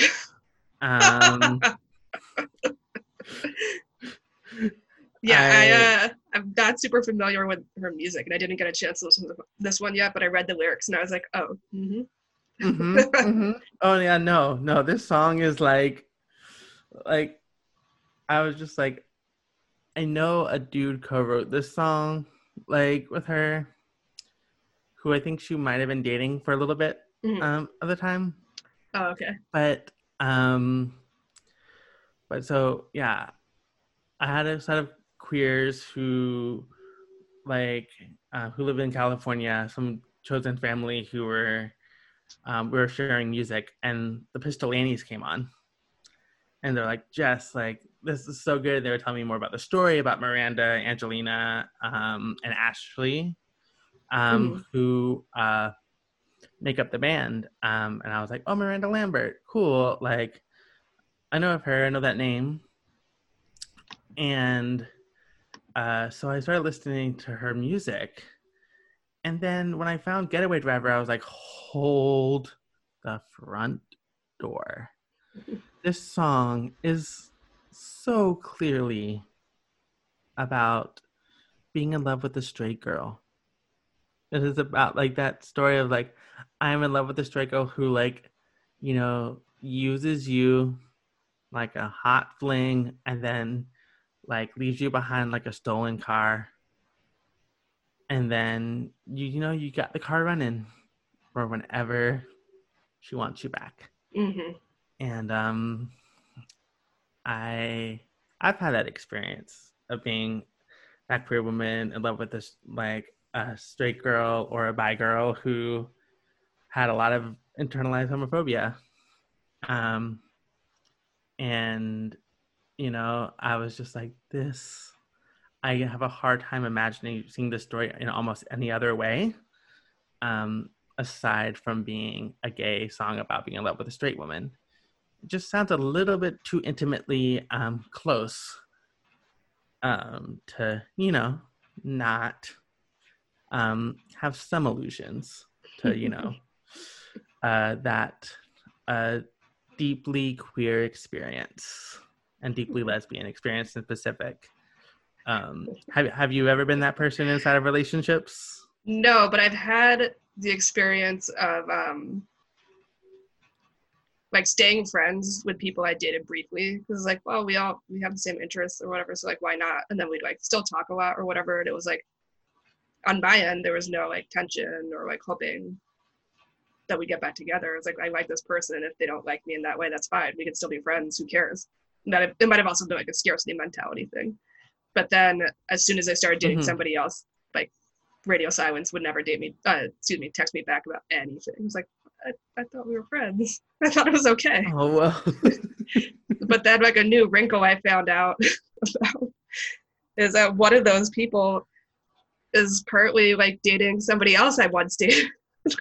Um, Yeah, I- I, uh, I'm not super familiar with her music, and I didn't get a chance to listen to this one yet. But I read the lyrics, and I was like, oh, hmm mhm, mhm. Oh yeah, no, no. This song is like, like, I was just like, I know a dude co-wrote this song, like with her, who I think she might have been dating for a little bit Mhm. um at the time. oh, okay, but um but so yeah. I had a set of queers who like uh, who live in california some chosen family who were um, we were sharing music and the Pistol Annies came on. And they're like jess like this is so good. They were telling me more about the story about miranda angaleena um, and ashley um, who uh, make up the band. Um, and I was like, oh, Miranda Lambert, cool. Like, I know of her, I know that name. And uh, so I started listening to her music. And then when I found Getaway Driver, I was like, hold the front door. this song is so clearly about being in love with a straight girl. It is about like that story of like I'm in love with a straight girl who like, you know, uses you like a hot fling and then like leaves you behind like a stolen car. And then you you know, you got the car running for whenever she wants you back. hmm And um I I've had that experience of being that queer woman in love with this like a straight girl or a bi girl who had a lot of internalized homophobia. Um, and you know, I was just like, this. I have a hard time imagining seeing this story in almost any other way, um, aside from being a gay song about being in love with a straight woman. It just sounds a little bit too intimately um, close um, to, you know, not um, have some allusions to, you know, uh, that uh, deeply queer experience and deeply lesbian experience in specific. Um, have have you ever been that person inside of relationships? No, but I've had the experience of um, like staying friends with people I dated briefly because like, well, we all we have the same interests or whatever, so like, why not? And then we'd like still talk a lot or whatever. And it was like, on my end, there was no like tension or like hoping that we get back together. It's like I like this person. If they don't like me in that way, that's fine. We can still be friends. Who cares? And that it might have also been like a scarcity mentality thing. But then as soon as I started dating Mhm. somebody else, like radio silence would never date me uh excuse me text me back about anything it was like I, I thought we were friends i thought it was okay Oh well. but then like a new wrinkle i found out about is that one of those people is currently like dating somebody else i once dated which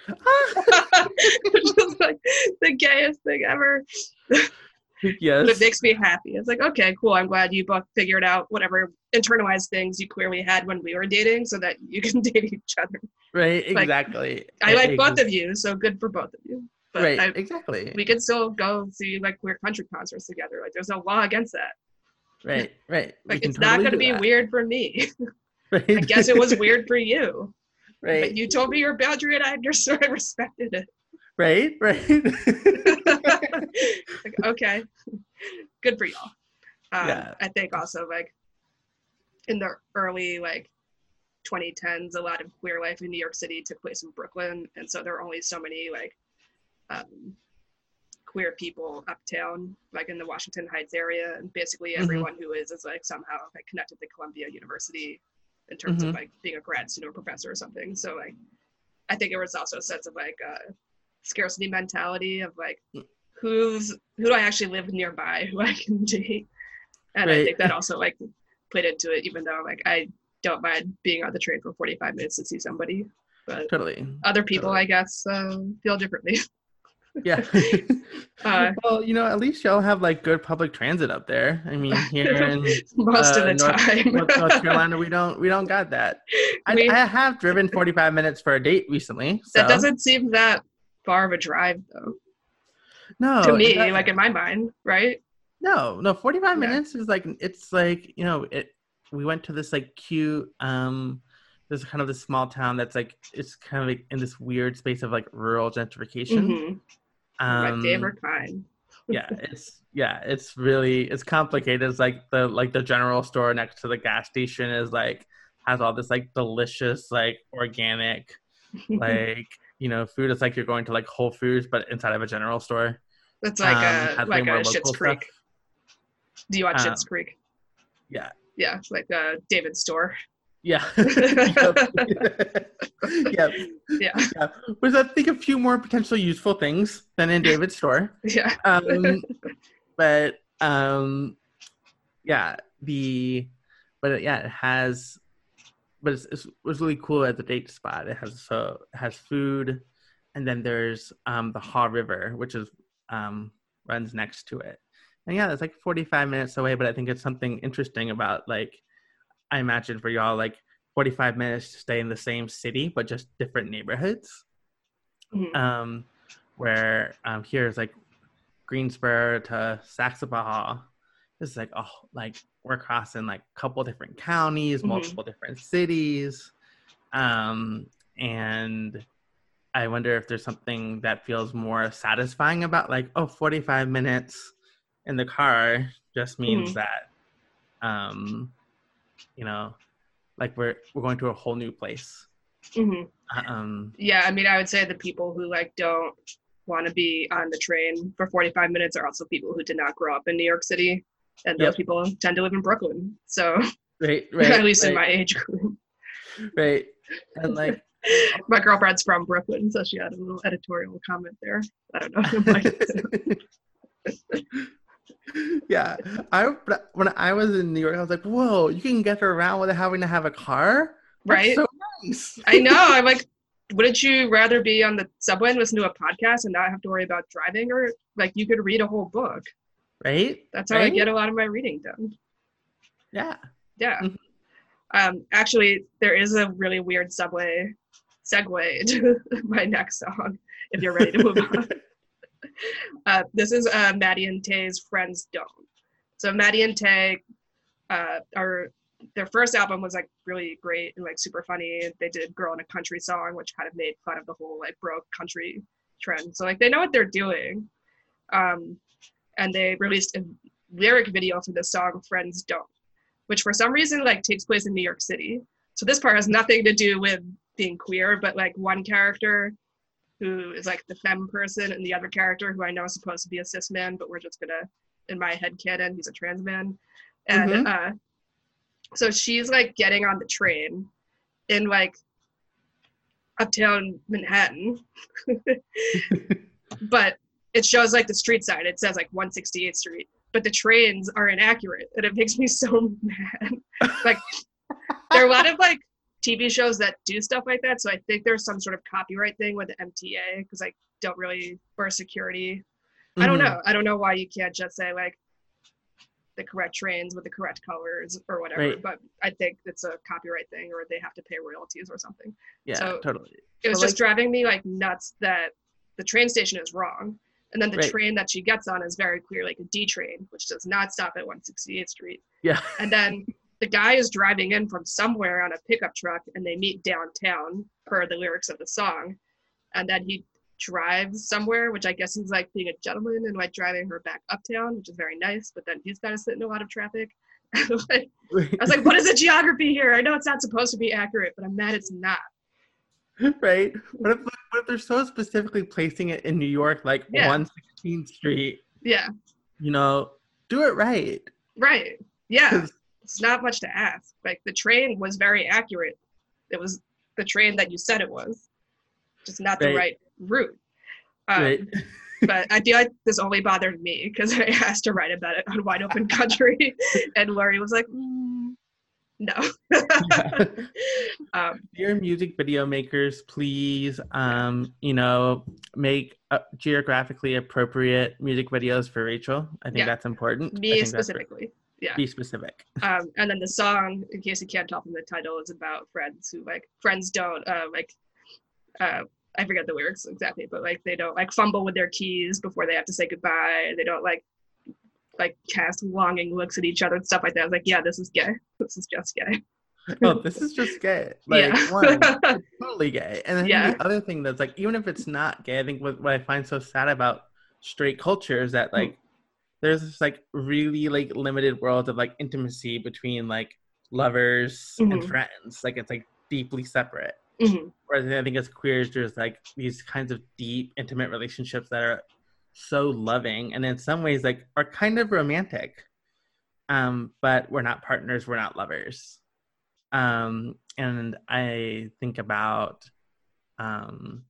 is like the gayest thing ever yes. but it makes me happy it's like okay cool i'm glad you both figured out whatever internalized things you clearly had when we were dating so that you can date each other right. like, Exactly. I like both of you, so good for both of you. But right. I, exactly. we can still go see like queer country concerts together. Like there's no law against that. right. Right. Like it's not totally gonna be that. weird for me. Right. I guess it was weird for you. right. But you told me your boundary and I understood I respected it. right. Right. like, okay. Good for y'all. Um, Yeah. I think also like in the early like 2010s, a lot of queer life in New York City took place in Brooklyn, and so there are only so many like um, queer people uptown, like in the Washington Heights area, and basically Mhm. everyone who is is like somehow like connected to Columbia University in terms of Mhm. like being a grad student or professor or something. So like, I think there was also a sense of like uh, scarcity mentality of like Mm. who's who do I actually live nearby who I can date, and I think that also like played into it. Even though like I don't mind being on the train for 45 minutes to see somebody, but totally. other people Totally. I guess uh, feel differently. Yeah. Uh, well, you know, at least y'all have like good public transit up there. I mean, here in most uh, of the North, time. North, North Carolina, we don't we don't got that. I, We- I have driven 45 minutes for a date recently. So that doesn't seem that far of a drive though no to me, like in my mind, right? No, no, 45 Yeah. minutes is like it's like, you know, it we went to this like cute um there's kind of this small town that's like it's kind of like in this weird space of like rural gentrification. Mhm. Um my favorite kind. yeah, it's yeah, it's really it's complicated. It's like the like the general store next to the gas station is like has all this like delicious like organic like you know food. It's like you're going to like Whole Foods but inside of a general store. It's like Um, a like a Schitt's stuff. Creek. Do you watch Um, Schitt's Creek? Yeah. Yeah, like uh, David's store. Yeah. Yep. yep. Yeah, Yeah. Was I think a few more potentially useful things than in David's store. yeah. Um, but um, yeah, the but yeah, it has, but it's, it's, it was really cool at the date spot. It has so it has food, and then there's um the Haw River, which is um runs next to it. And yeah, it's like 45 minutes away, but I think it's something interesting about like I imagine for y'all like 45 minutes to stay in the same city, but just different neighborhoods Mhm. um, where um, here's like Greensboro to Saxapahaw. This is like oh, like we're crossing like a couple different counties, Mhm. multiple different cities, um, and I wonder if there's something that feels more satisfying about like oh 45 minutes in the car just means Mhm. that um, you know like we're we're going to a whole new place. Mhm. Um, Yeah, I mean, I would say the people who like don't want to be on the train for 45 minutes are also people who did not grow up in New York City, and those Yep. people tend to live in Brooklyn. So right, right, at least in my age group. right, and like My girlfriend's from Brooklyn, so she had a little editorial comment there. I don't know. Yeah, I when I was in New York, I was like, "Whoa, you can get around without having to have a car." That's right? so nice. I know. I'm like, wouldn't you rather be on the subway and listen to a podcast and not have to worry about driving? Or like, you could read a whole book. right? That's how I get a lot of my reading done. Yeah. Yeah. Mhm. Um, actually, there is a really weird subway segue to my next song. If you're ready to move on. Uh, this is uh, Maddie and Tae's Friends Don't. So Maddie and Tae uh, are their first album was like really great and like super funny. They did "Girl in a Country" song, which kind of made fun of the whole like broke country trend. So like they know what they're doing. Um, and they released a lyric video for the song "Friends Don't," which for some reason like takes place in New York City. So this part has nothing to do with being queer, but like one character who is like the femme person and the other character who I know is supposed to be a cis man, but we're just gonna in my head canon, he's a trans man. And Mhm. uh so she's like getting on the train in like uptown Manhattan. but it shows like the street sign. It says like 168th Street. But the trains are inaccurate and it makes me so mad. like there are a lot of like TV shows that do stuff like that. So I think there's some sort of copyright thing with the MTA because I don't really for security. I don't Mhm. know. I don't know why you can't just say like the correct trains with the correct colors or whatever. Right. But I think it's a copyright thing or they have to pay royalties or something. Yeah, So- totally. It was But, just driving me like nuts that the train station is wrong. And then the Right. train that she gets on is very clear like a D train, which does not stop at 168th Street. Yeah. And then the guy is driving in from somewhere on a pickup truck and they meet downtown per the lyrics of the song. And then he drives somewhere, which I guess he's like being a gentleman and like driving her back uptown, which is very nice. But then he's got to sit in a lot of traffic. I was like, what is the geography here? I know it's not supposed to be accurate, but I'm mad it's not. right? What if, what if they're so specifically placing it in New York, like Yeah. 116th Street? Yeah, You know, do it right. right. Yeah. It's not much to ask. Like the train was very accurate. It was the train that you said it was, just not the Right. right route. Um, right. but I feel like this only bothered me because I asked to write about it on Wide Open Country, and Lori was like, mm, "No." um, Dear music video makers, please, um, you know, make uh, geographically appropriate music videos for Rachel. I think Yeah. that's important. Me specifically. Yeah. Be specific. Um, and then the song, in case you can't tell from the title, is about friends who like friends don't uh, like. Uh, I forget the lyrics exactly, but like they don't like fumble with their keys before they have to say goodbye. They don't like like cast longing looks at each other and stuff like that. I was like, yeah, this is gay. This is just gay. Oh, this is just gay. Like Yeah. one, totally gay. And I think Yeah. the other thing that's like, even if it's not gay, I think what, what I find so sad about straight culture is that like there's this like really like limited world of like intimacy between like lovers and Mhm. friends. Like it's like deeply separate. Mhm. Whereas I think as queers, there's like these kinds of deep, intimate relationships that are so loving and in some ways like are kind of romantic. Um, but we're not partners, we're not lovers. Um, and I think about um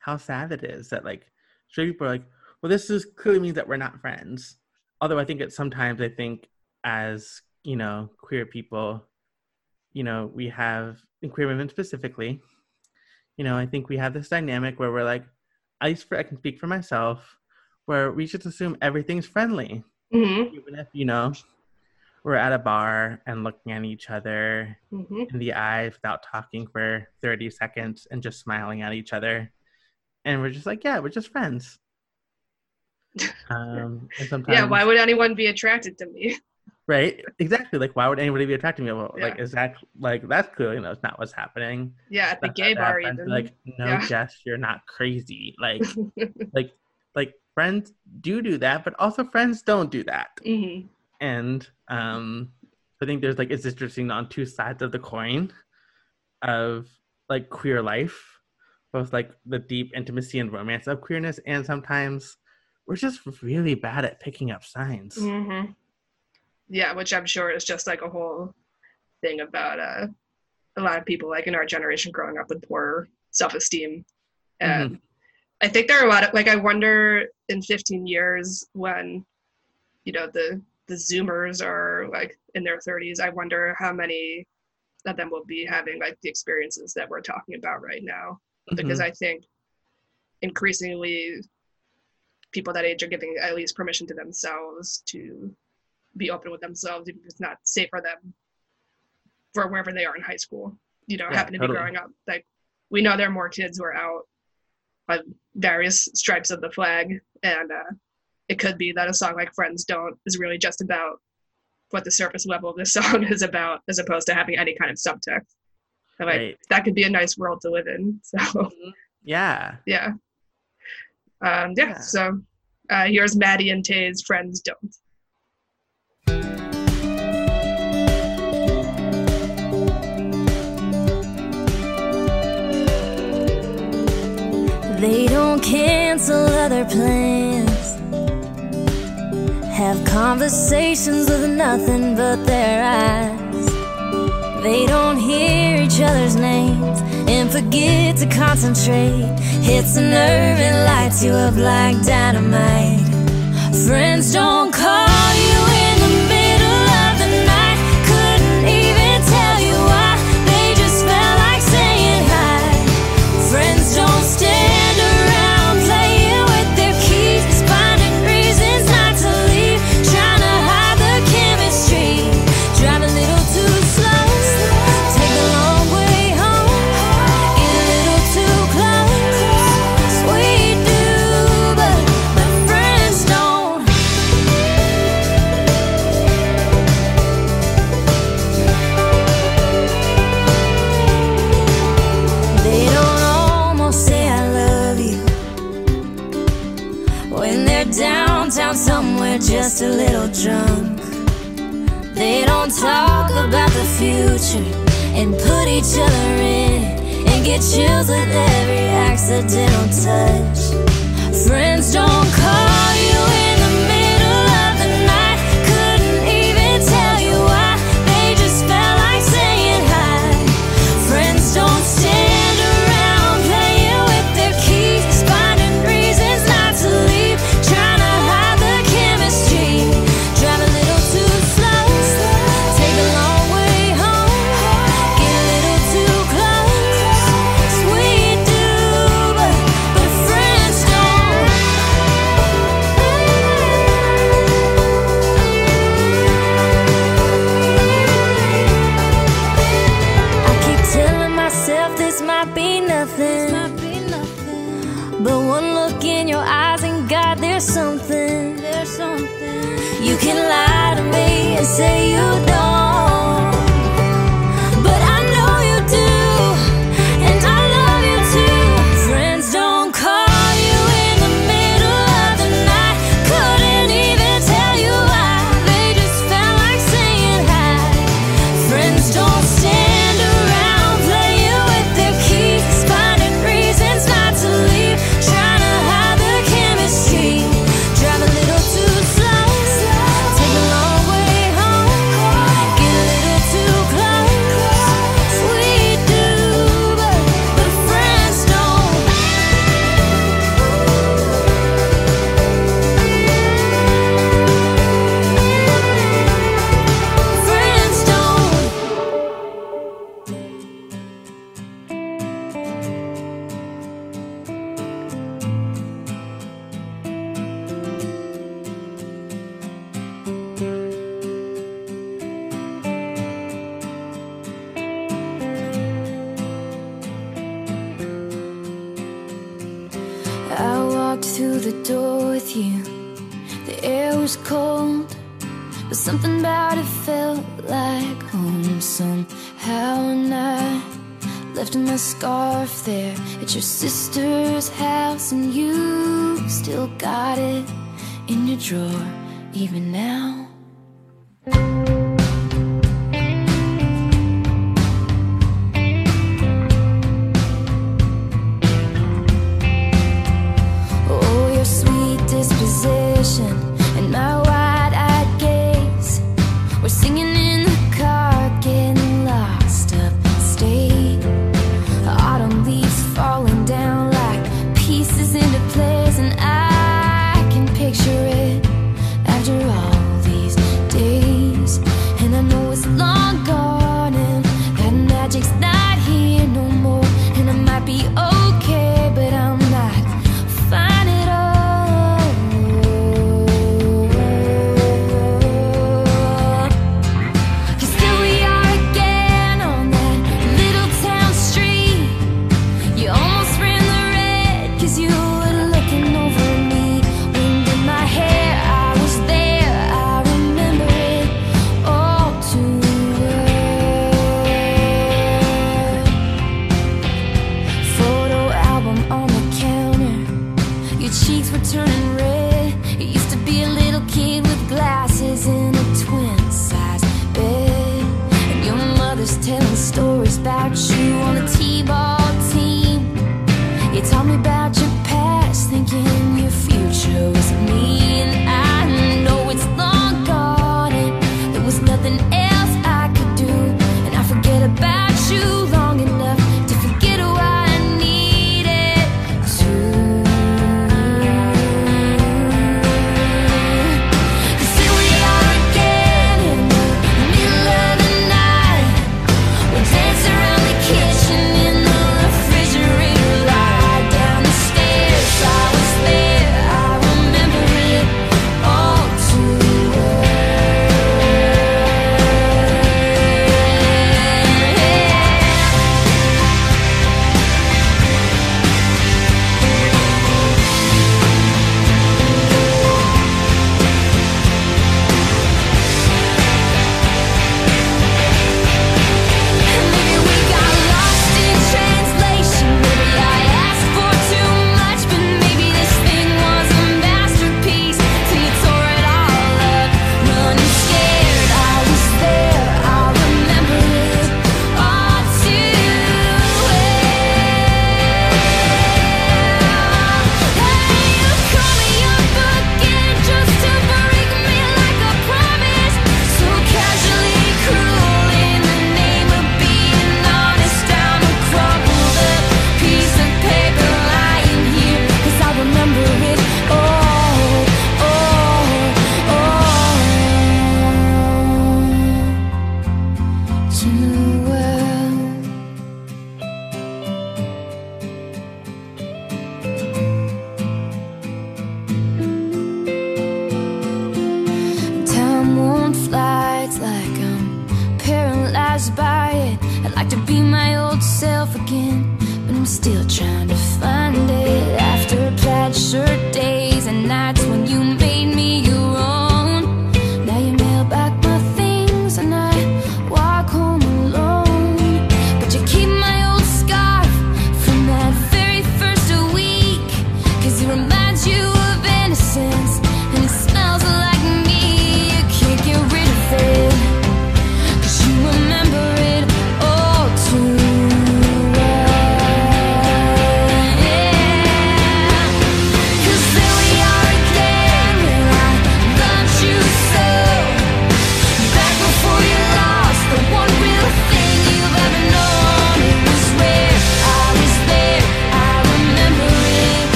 how sad it is that like straight people are like, well, this is clearly means that we're not friends. Although I think it sometimes I think as you know, queer people, you know, we have in queer women specifically, you know, I think we have this dynamic where we're like, at least for I can speak for myself, where we just assume everything's friendly. Mhm. Even if, you know, we're at a bar and looking at each other Mhm. in the eyes without talking for 30 seconds and just smiling at each other. And we're just like, yeah, we're just friends. Um, and sometimes, Yeah. Why would anyone be attracted to me? right? Exactly. Like, why would anybody be attracted to me? Well, like, Yeah. is that like that's clearly that's not what's happening. Yeah, at the gay bar even. Like, no, Yeah. Jess, you're not crazy. Like, like, like friends do do that, but also friends don't do that. hmm and um i think there's like it's interesting on two sides of the coin of like queer life both like the deep intimacy and romance of queerness and sometimes we're just really bad at picking up signs. Hmm Yeah, which I'm sure is just like a whole thing about uh, a lot of people like in our generation growing up with poor self-esteem. And i think there are a lot of like i wonder in 15 years when you know the the zoomers are like in their 30s i wonder how many of them will be having like the experiences that we're talking about right now. Because i think increasingly people that age are giving at least permission to themselves to be open with themselves even if it's not safe for them for wherever they are in high school you know Yeah, happen to totally. be growing up like we know there are more kids who are out on various stripes of the flag and uh, it could be that a song like friends don't is really just about what the surface level of the song is about as opposed to having any kind of subtext and like Right. that could be a nice world to live in so Yeah. yeah um yeah, Yeah. so uh here's maddie and tae's friends don't They don't cancel other plans. Have conversations with nothing but their eyes. They don't hear each other's names and forget to concentrate. Hits a nerve and lights you up like dynamite. Friends don't call talk about the future and put each other in and get chills with every accidental touch. Friends don't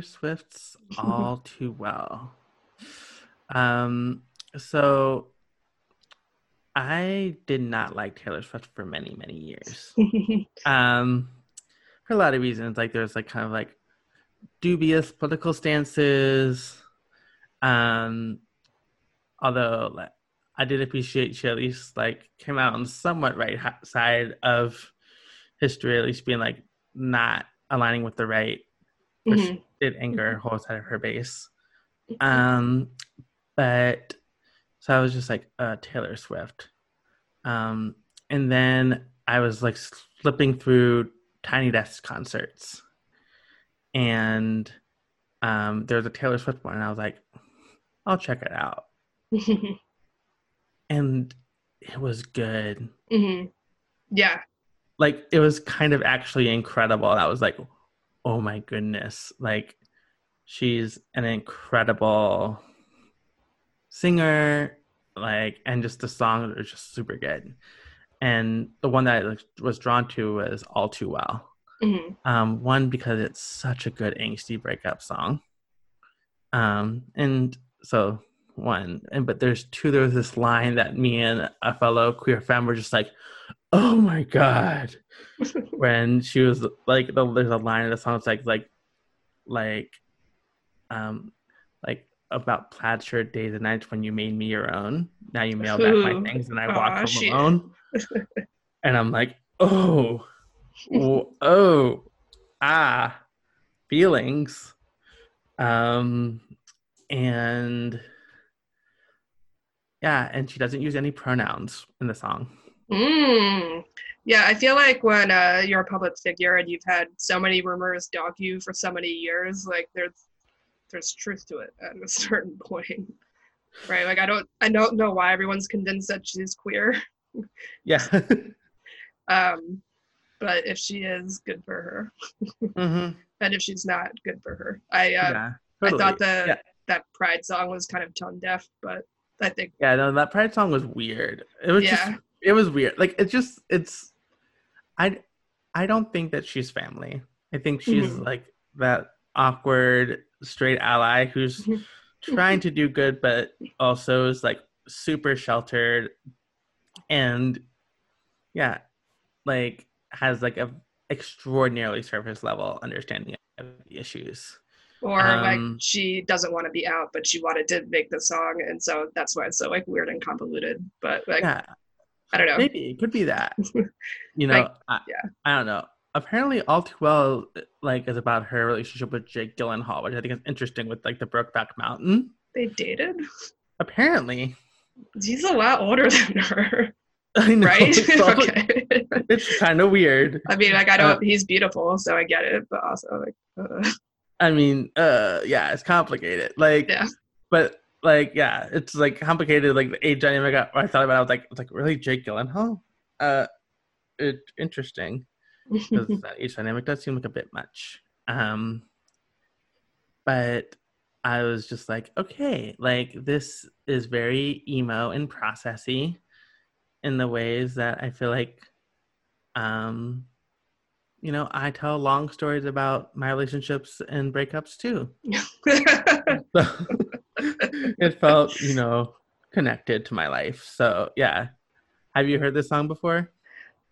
Taylor Swift's All Too Well. Um, so I did not like Taylor Swift for many, many years. um, for a lot of reasons. Like there's like kind of like dubious political stances. Um, although like, I did appreciate she at least like came out on the somewhat right side of history, at least being like not aligning with the right, Mhm. Did anger a whole side of her base. Um, but so I was just like uh, Taylor Swift. Um, and then I was like slipping through Tiny Desk concerts, and um, there was a Taylor Swift one, and I was like, I'll check it out, and it was good. hmm Yeah. Like it was kind of actually incredible. And I was like, oh my goodness, like she's an incredible singer like and just the songs are just super good. And the one that i was drawn to was all too well. Hmm um one because it's such a good angsty breakup song. Um and so one and but there's two there was this line that me and a fellow queer femme were just like oh my god when she was like the, there's a line in the song it's like like like um like about plaid shirt days and nights when you made me your own. Now you mail back my things and I walk home shit. alone. and I'm like, oh, oh, ah, feelings. Um, and yeah, and she doesn't use any pronouns in the song. Mm. Yeah, I feel like when uh, you're a public figure and you've had so many rumors dog you for so many years, like there's there's truth to it at a certain point, right? Like I don't I don't know why everyone's convinced that she's queer, Yeah. um, but if she is, good for her, hmm and if she's not, good for her. I uh, yeah. I thought the yeah. that Pride song was kind of tone deaf, but I think Yeah, no, that Pride song was weird. It was Yeah. just it was weird. Like it just it's I I don't think that she's family. I think she's Mhm. like that awkward straight ally who's Mhm. trying to do good but also is like super sheltered and yeah, like has like a extraordinarily surface level understanding of the issues. or Um, like she doesn't want to be out, but she wanted to make the song, and so that's why it's so like weird and convoluted. But like yeah. I don't know. Maybe it could be that. You know, Like, I, yeah. I don't know. Apparently, all too well, like is about her relationship with Jake Gyllenhaal, which I think is interesting with like the Brokeback Mountain. They dated. Apparently, He's a lot older than her, I know right? it's, all- okay. it's kind of weird. I mean, like I don't. Uh, he's beautiful, so I get it. But also, like, uh, I mean, uh, yeah, it's complicated. Like, Yeah. but like, yeah, it's like complicated. Like the age dynamic. I, I thought about, it, I was like, I was like, really, Jake Gyllenhaal? Uh, it interesting. because that age dynamic does seem like a bit much. Um, but I was just like, okay, like this is very emo and processy in the ways that I feel like, um, you know, I tell long stories about my relationships and breakups too. So it felt, you know, connected to my life. So yeah. Have you heard this song before?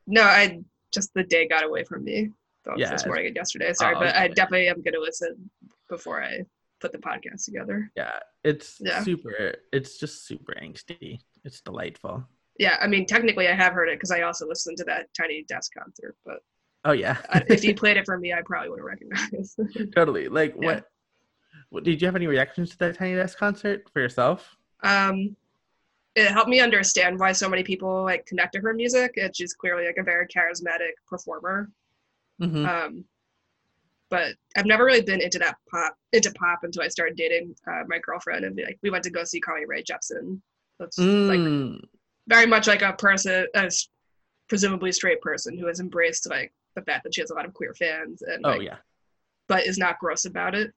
no, I just the day got away from me. Yeah, this morning and yesterday. Sorry, Oh, but I definitely am gonna listen before I put the podcast together. Yeah, it's Yeah. super. It's just super angsty. It's delightful. Yeah, I mean, technically, I have heard it because I also listened to that Tiny Desk concert. But Oh yeah, if you played it for me, I probably would have recognized. totally. Like Yeah. what? Did you have any reactions to that Tiny Desk concert for yourself? um, it helped me understand why so many people like connect to her music. And she's clearly like a very charismatic performer. hmm Um, but I've never really been into that pop into pop until I started dating uh, my girlfriend, and like we went to go see Carly Rae Jepsen. That's like Mm, very much like a person, a presumably straight person who has embraced like the fact that she has a lot of queer fans and oh like, yeah, but is not gross about it.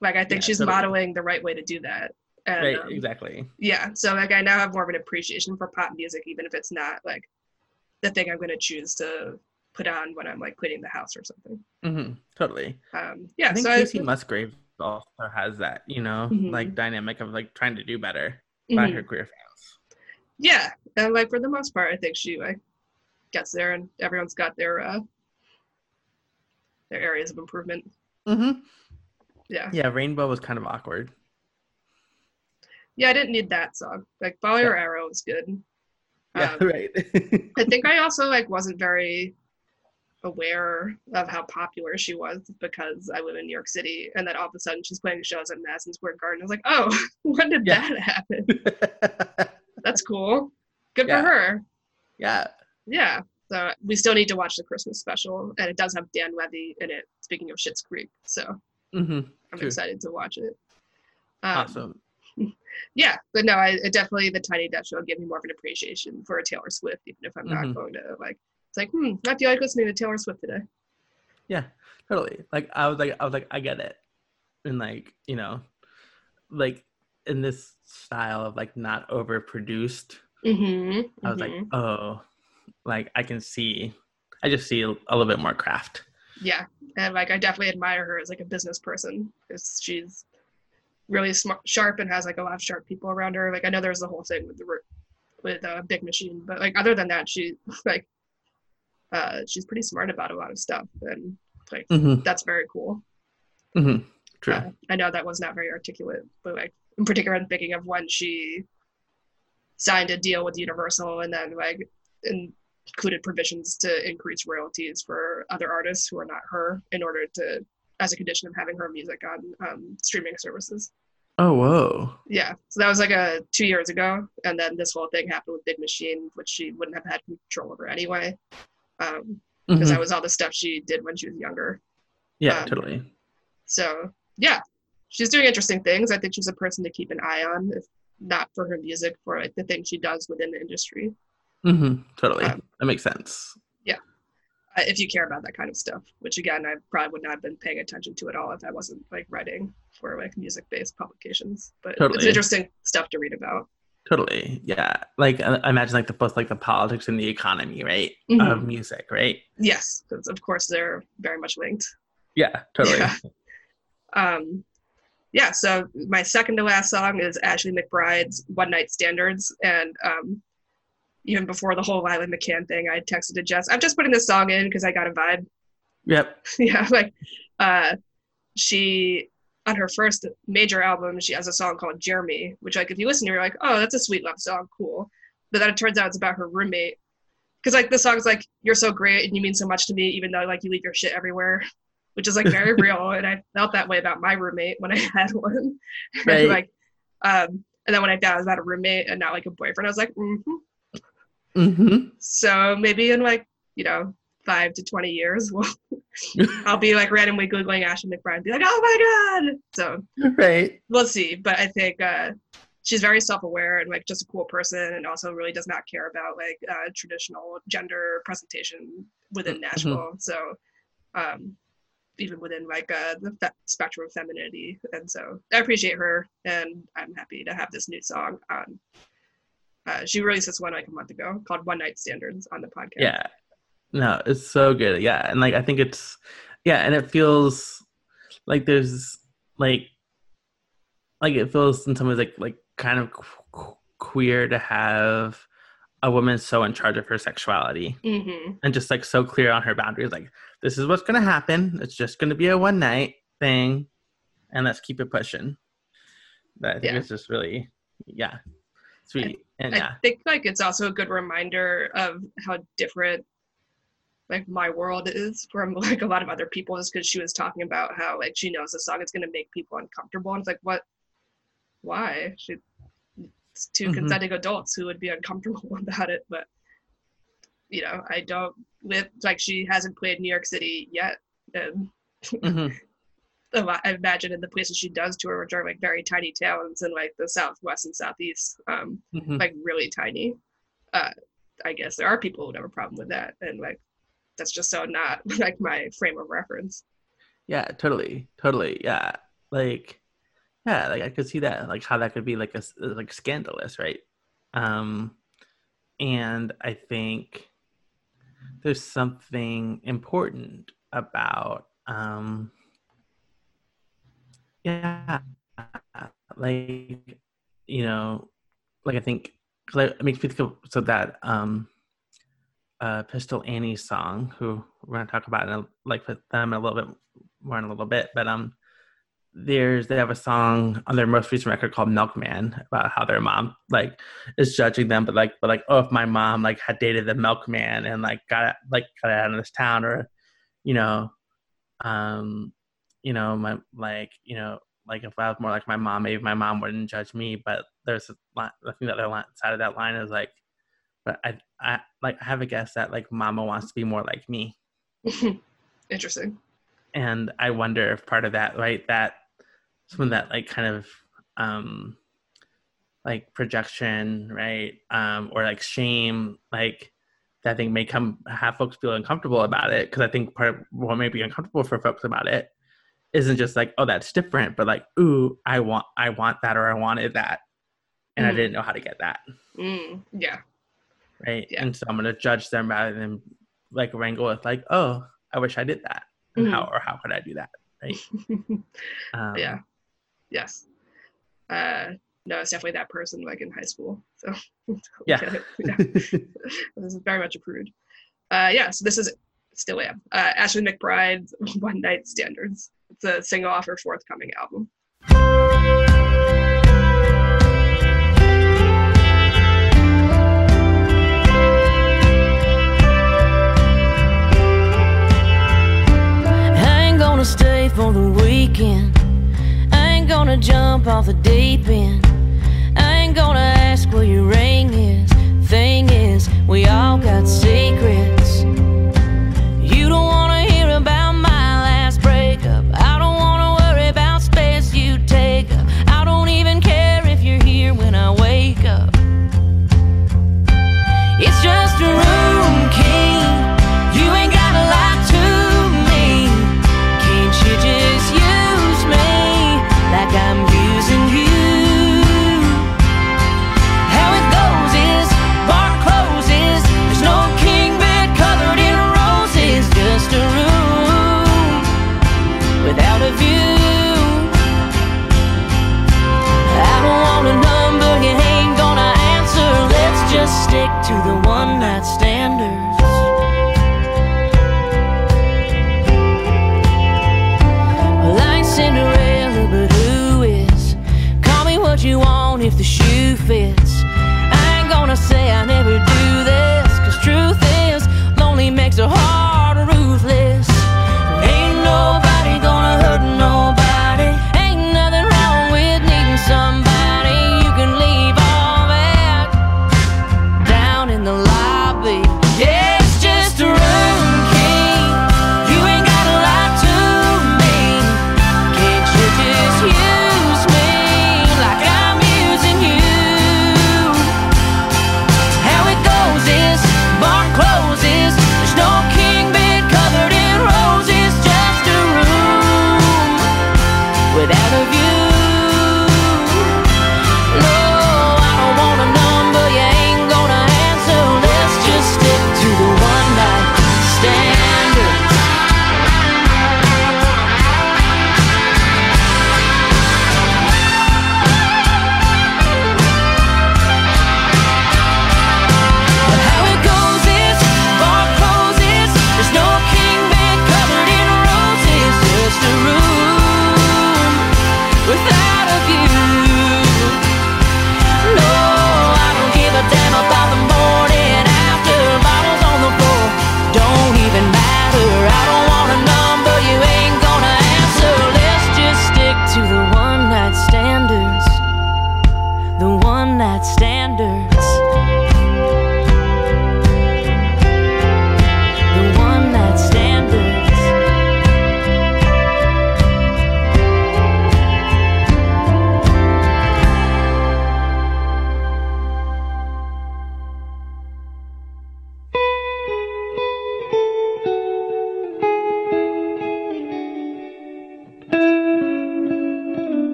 Like I think Yeah, she's totally. modeling the right way to do that. And right, um, exactly. yeah, so like I now have more of an appreciation for pop music, even if it's not like the thing I'm going to choose to put on when I'm like cleaning the house or something. Mm-hmm, totally. Um, yeah, I think so Kacey Musgrave also has that, you know, Mhm. like dynamic of like trying to do better by mhm. her queer fans. yeah, and like for the most part, I think she like gets there, and everyone's got their uh their areas of improvement. hmm Yeah, Yeah, Rainbow was kind of awkward. yeah, I didn't need that song. Like Follow Your Arrow was good. Yeah, Um, right. I think I also like wasn't very aware of how popular she was because I live in New York City, and then all of a sudden she's playing shows at Madison Square Garden. I was like, oh, when did Yeah. that happen? That's cool. Good Yeah. for her. yeah. Yeah. So we still need to watch the Christmas special, and it does have Dan Levy in it. Speaking of Schitt's Creek, so hmm I'm True. excited to watch it. Um, Awesome. Yeah, but no, I definitely the Tiny Desk show gave me more of an appreciation for a Taylor Swift, even if I'm Mhm. not going to like. It's like, hmm, I feel like listening to Taylor Swift today. Yeah, totally. Like I was like I was like I get it, and like you know, like in this style of like not overproduced. Mm-hmm. I was like, oh, like I can see. I just see a little bit more craft. Yeah, and like I definitely admire her as like a business person because she's really smart, sharp, and has like a lot of sharp people around her. Like I know there's the whole thing with the with a Big Machine, but like other than that, she like uh she's pretty smart about a lot of stuff, and like Mm-hmm. that's very cool. Mm-hmm. True. Uh, I know that was not very articulate, but like in particular, I'm thinking of when she signed a deal with Universal and then like included provisions to increase royalties for other artists who are not her in order to as a condition of having her music on um, streaming services. Oh whoa. Yeah, so that was like a two years ago, and then this whole thing happened with Big Machine, which she wouldn't have had control over anyway, because um, Mhm. that was all the stuff she did when she was younger. Yeah, um, totally. So yeah, she's doing interesting things. I think she's a person to keep an eye on, if not for her music, for like the things she does within the industry. Hmm Totally. um, that makes sense. Uh, if you care about that kind of stuff, which again, I probably would not have been paying attention to at all if I wasn't like writing for like music-based publications. But it's interesting stuff to read about. Totally. Yeah. Like I I imagine like the both like the politics and the economy, right? Mhm. Of music, right? Yes, because of course they're very much linked. Yeah, totally. Yeah. Um, yeah, so my second to last song is Ashley McBryde's One Night Standards. And um, even before the whole Lila McCann thing, I texted to Jess, I'm just putting this song in because I got a vibe. Yep. yeah, like uh, she, on her first major album, she has a song called Jeremy, which, like, if you listen to, it, you're like, oh, that's a sweet love song, cool. But then it turns out it's about her roommate. Because, like, the song's like, you're so great and you mean so much to me, even though, like, you leave your shit everywhere which is like very real and i felt that way about my roommate when i had one Right. like um and then when i found out I was about a roommate and not like a boyfriend i was like hmm Mm-hmm. so maybe in like you know five to 20 years we'll, i'll be like randomly googling ashley mcbryde and be like oh my god so right. we'll see but i think uh she's very self-aware and like just a cool person and also really does not care about like uh, traditional gender presentation within Mhm. nashville so um even within like uh, the fe- spectrum of femininity and so i appreciate her and i'm happy to have this new song on uh, she released this one like a month ago called one night standards on the podcast Yeah. No, it's so good. Yeah. And like I think it's yeah, and it feels like there's like like it feels in some ways like like kind of qu- qu- queer to have a woman so in charge of her sexuality hmm and just like so clear on her boundaries like this is what's going to happen it's just going to be a one night thing and let's keep it pushing but i think Yeah. it's just really yeah sweet and I yeah think like it's also a good reminder of how different like my world is from like a lot of other people's because she was talking about how like she knows the song is going to make people uncomfortable and it's like what why she it's 2 Mhm. consenting adults who would be uncomfortable about it but you know i don't live like she hasn't played new york city yet and Mhm. I imagine in the places she does tour, which are like very tiny towns in like the southwest and southeast, um, Mhm. like really tiny. Uh, I guess there are people who have a problem with that, and like that's just so not like my frame of reference. Yeah, totally, totally. Yeah, like, yeah, like I could see that, like how that could be like a like scandalous, right? Um, and I think there's something important about, um, yeah, like you know, like I think 'cause it makes me think of so that um uh, Pistol Annie song, who we're gonna talk about in a, like with them a little bit more in a little bit, but um, there's they have a song on their most recent record called Milkman about how their mom like is judging them, but like but like oh if my mom like had dated the milkman and like got like got out of this town or you know um you know my like you know like if I was more like my mom maybe my mom wouldn't judge me but there's a line I think the other line, side of that line is like but I I like I have a guess that like mama wants to be more like me Interesting. and I wonder if part of that, right, that some of that like kind of um like projection, right, um, or like shame, like that I think may come have folks feel uncomfortable about it because I think part of what may be uncomfortable for folks about it isn't just like oh that's different, but like ooh I want I want that or I wanted that, and I Mm. didn't know how to get that Mm, yeah. right, Yeah. and so I'm gonna judge them rather than like wrangle with like oh I wish I did that and Mhm. how or how could I do that right um, yeah. Yes. Uh, no, it's definitely that person like in high school. So Yeah. Yeah. this is very much approved. Uh, yeah, so this is still am. Uh, Ashley McBryde's One Night Standards the single off her forthcoming album. Ain't gonna stay for the weekend. I ain't gonna jump off the deep end. I ain't gonna ask where your ring is. Thing is, we all got secrets.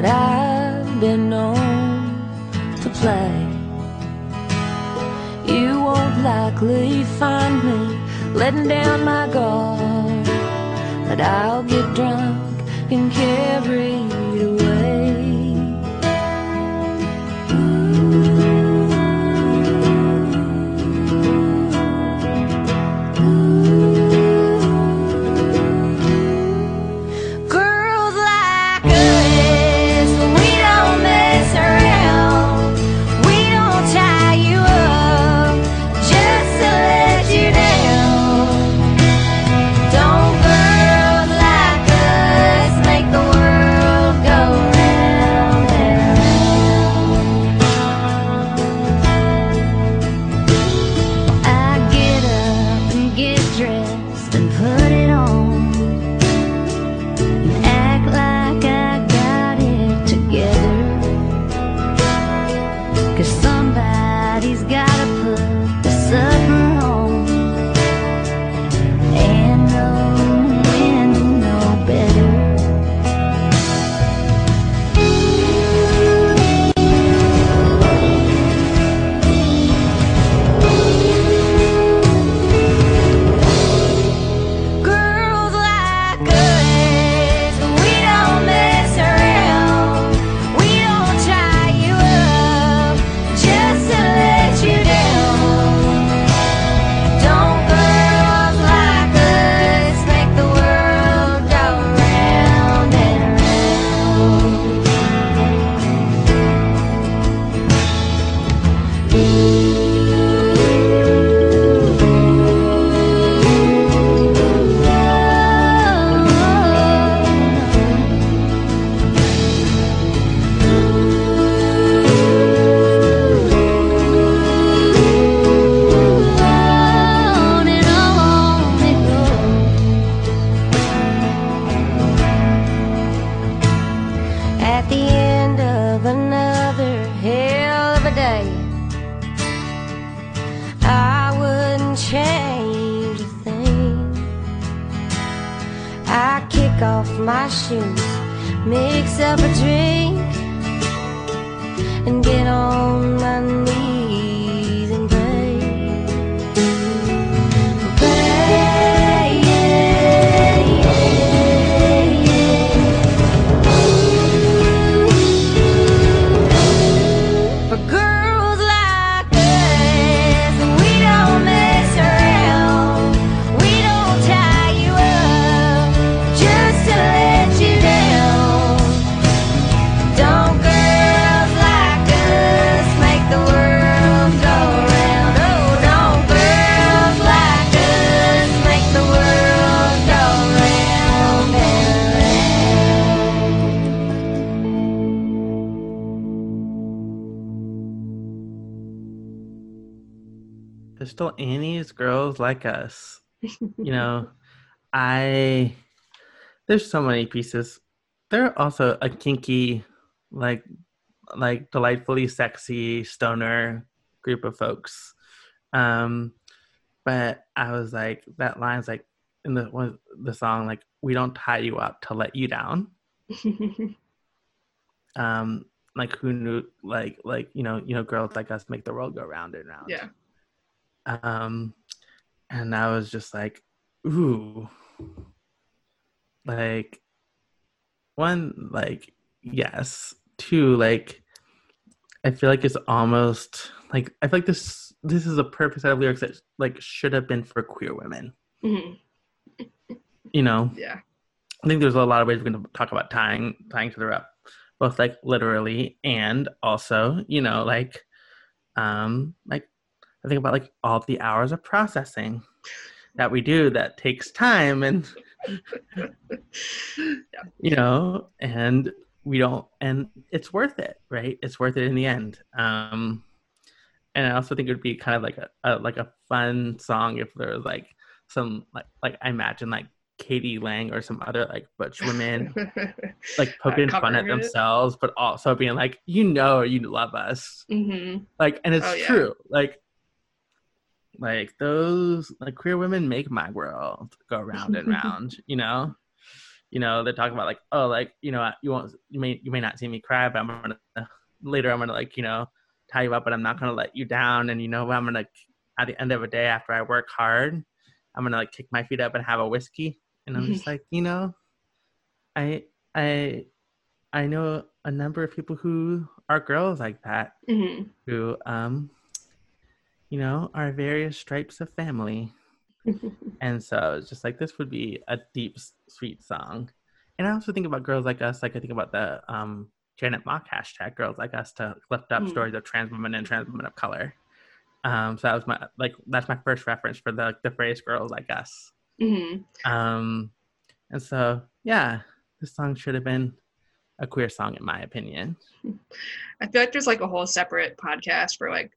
but I've been known to play. You won't likely find me letting down my guard, but I'll get drunk and carry like us. you know, I there's so many pieces. They're also a kinky, like like delightfully sexy stoner group of folks. Um but I was like that line's like in the one the song like we don't tie you up to let you down. Um like who knew like like you know you know girls like us make the world go round and round yeah. um and i was just like ooh like one like yes two like i feel like it's almost like i feel like this this is a perfect set of lyrics that like should have been for queer women Mhm. you know Yeah. I think there's a lot of ways we're going to talk about tying tying to the rep, both like literally and also, you know, like, um, like I think about like all the hours of processing that we do that takes time and you know, and we don't, and it's worth it, right? It's worth it in the end. Um, and I also think it would be kind of like a, a like a fun song if there was like some like like I imagine like k.d. lang or some other like butch women like poking fun at themselves, but also being like, you know, you love us, hmm like, and it's Oh, yeah. true, like, like those like queer women make my world go round and round, you know. You know, they're talking about like, oh, like you know, you won't, you may, you may not see me cry, but I'm gonna later, I'm gonna like, you know, tie you up, but I'm not gonna let you down, and you know, I'm gonna at the end of a day after I work hard, I'm gonna like kick my feet up and have a whiskey, and I'm just like, you know, I I I know a number of people who are girls like that hmm who um you know our various stripes of family. And so it's just like this would be a deep sweet song. And i also think about girls like us like i think about the um janet mock hashtag girls like us to lift up Mm. stories of trans women and trans women of color. Um so that was my like that's my first reference for the the phrase girls like us. Hmm um and so yeah this song should have been a queer song in my opinion. I feel like there's like a whole separate podcast for like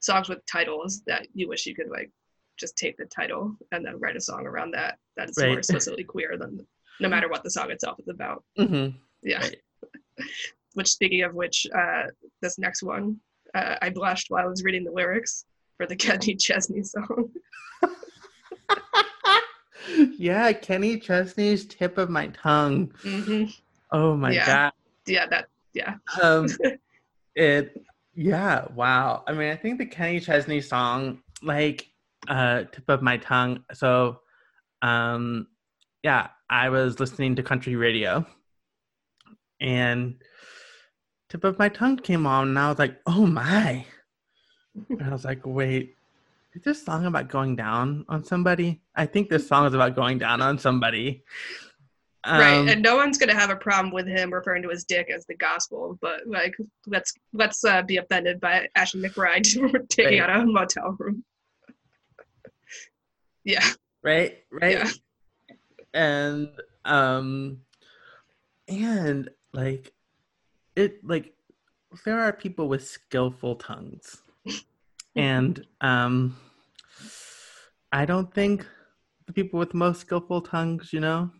songs with titles that you wish you could like just take the title and then write a song around that that is more Right. explicitly queer than no matter what the song itself is about. mm-hmm. Yeah. Right. Which speaking of which, uh, this next one, uh, I blushed while I was reading the lyrics for the Kenny Chesney song. yeah, Kenny Chesney's tip of my tongue. hmm Oh my Yeah. Yeah, that yeah. Um it yeah, wow. I mean, I think the Kenny Chesney song like uh tip of my tongue. So um yeah, I was listening to country radio and tip of my tongue came on and I was like, "Oh my." And I was like, "Wait, is this song about going down on somebody? I think this song is about going down on somebody." Right. Um, And no one's gonna have a problem with him referring to his dick as the gospel, but like let's let's uh, be offended by Ashley McBryde taking Right. out a motel room. yeah. right right Yeah. and um and like it like there are people with skillful tongues and um i don't think the people with most skillful tongues you know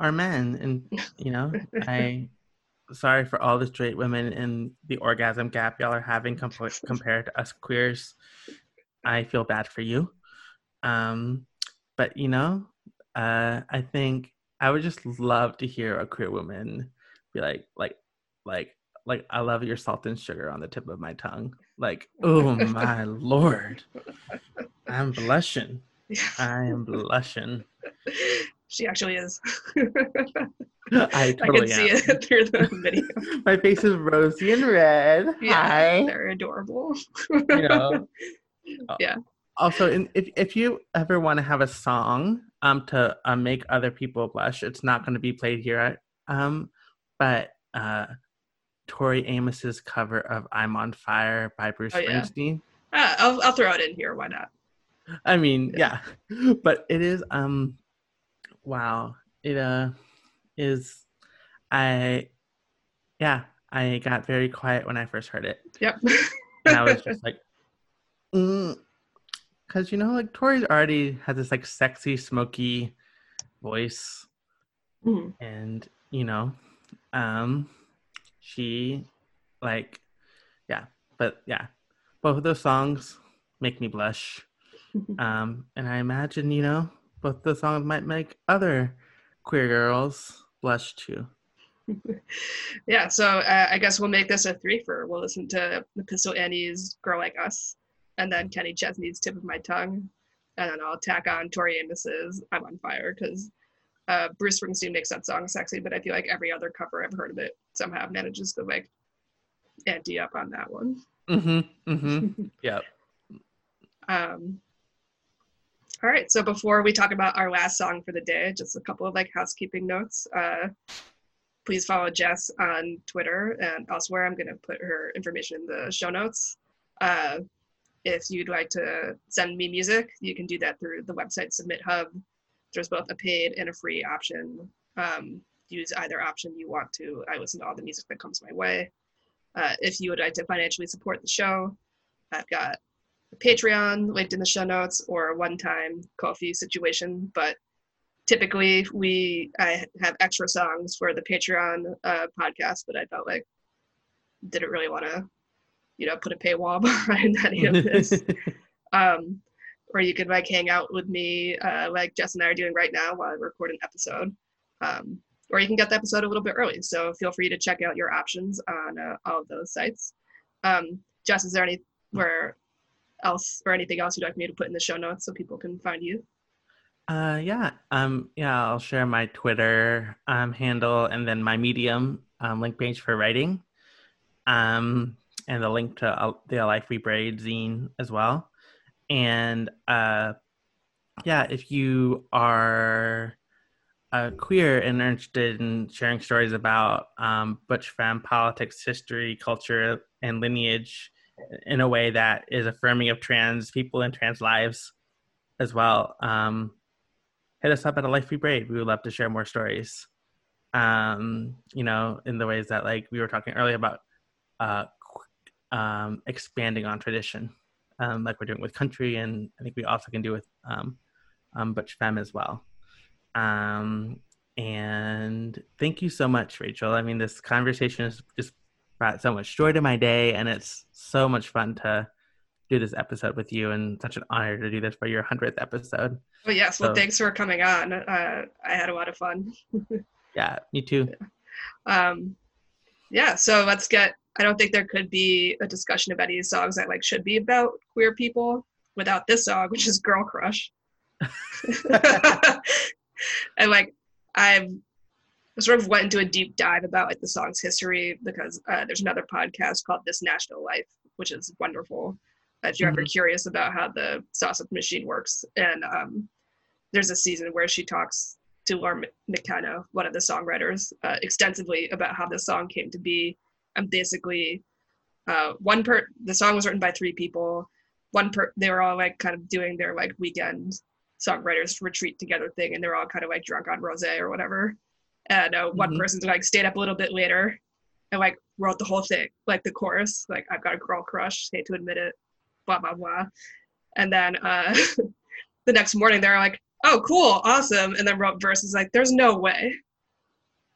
are men and you know i sorry for all the straight women in the orgasm gap y'all are having comp- compared to us queers i feel bad for you um but you know uh i think I would just love to hear a queer woman be like, like, like, like, I love your salt and sugar on the tip of my tongue. Like, oh my lord, I'm blushing. I am blushing. she actually is. I totally can see it through the video. My face is rosy and red. Yeah, Hi. they're adorable. You know. Yeah. Also, in, if if you ever want to have a song um to uh, make other people blush, it's not going to be played here. Um, but uh, Tori Amos's cover of "I'm on Fire" by Bruce Oh, yeah. Springsteen. Ah, I'll, I'll throw it in here. Why not? I mean, yeah. But it is um wow. It uh is I yeah, I got very quiet when I first heard it. Yep. And I was just like mm. cuz you know like Tori's already has this like sexy smoky voice Mhm. and you know um she like yeah, but yeah. Both of those songs make me blush. Um, and I imagine, you know, both the song might make other queer girls blush too. yeah, so uh, I guess we'll make this a three for. We'll listen to the Pistol Annie's "Girl Like Us," and then Kenny Chesney's "Tip of My Tongue," and then I'll tack on Tori Amos's "I'm on Fire" because uh, Bruce Springsteen makes that song sexy, but I feel like every other cover I've heard of it somehow manages to like ante up on that one. Mm-hmm. Mm-hmm. yep. Um, all right, so before we talk about our last song for the day, just a couple of like housekeeping notes. Uh, please follow Jess on Twitter and elsewhere. I'm going to put her information in the show notes. Uh, if you'd like to send me music, you can do that through the website SubmitHub. There's both a paid and a free option. Um, use either option you want to. I listen to all the music that comes my way. Uh, if you would like to financially support the show, I've got Patreon linked in the show notes or a one-time Ko-fi situation. But typically, we I have extra songs for the Patreon uh, podcast, but I felt like didn't really want to, you know, put a paywall behind any of this. um, or you could like hang out with me, uh, like Jess and I are doing right now while I record an episode. Um, or you can get the episode a little bit early. So feel free to check out your options on uh, all of those sites. Um, Jess, is there anywhere else or anything else you'd like me to put in the show notes so people can find you? Uh, yeah. Um, yeah. I'll share my Twitter um, handle and then my Medium um, link page for writing, um, and the link to uh, the Life We Braid zine as well. And uh, yeah, if you are uh, queer and interested in sharing stories about um, butch femme politics, history, culture, and lineage in a way that is affirming of trans people and trans lives as well. Um, hit us up at a life we braid. We would love to share more stories. Um, you know, in the ways that like we were talking earlier about uh, um, expanding on tradition, um, like we're doing with country, and I think we also can do with um, um, butch femme as well. Um, and thank you so much, Rachel. I mean, this conversation has just brought so much joy to my day, and it's so much fun to do this episode with you, and such an honor to do this for your hundredth episode. Oh yes, well thanks for coming on. Uh, I had a lot of fun. Yeah, me too. Um, yeah, so let's get. I don't think there could be a discussion of any songs that like should be about queer people without this song, which is "Girl Crush." and like I've sort of went into a deep dive about like the song's history because uh, there's another podcast called This National Life, which is wonderful. If you're ever Mhm. curious about how the sausage machine works, and um, there's a season where she talks to Lori McKenna, one of the songwriters, uh, extensively about how the song came to be. And basically, uh, one per the song was written by three people. One per they were all like kind of doing their like weekend songwriters retreat together thing, and they're all kind of like drunk on rosé or whatever. And uh, one Mhm. person's like stayed up a little bit later and like wrote the whole thing, like the chorus, like I've got a girl crush, hate to admit it, blah blah blah. And then uh, the next morning they're like, oh cool, awesome, and then wrote verses like, there's no way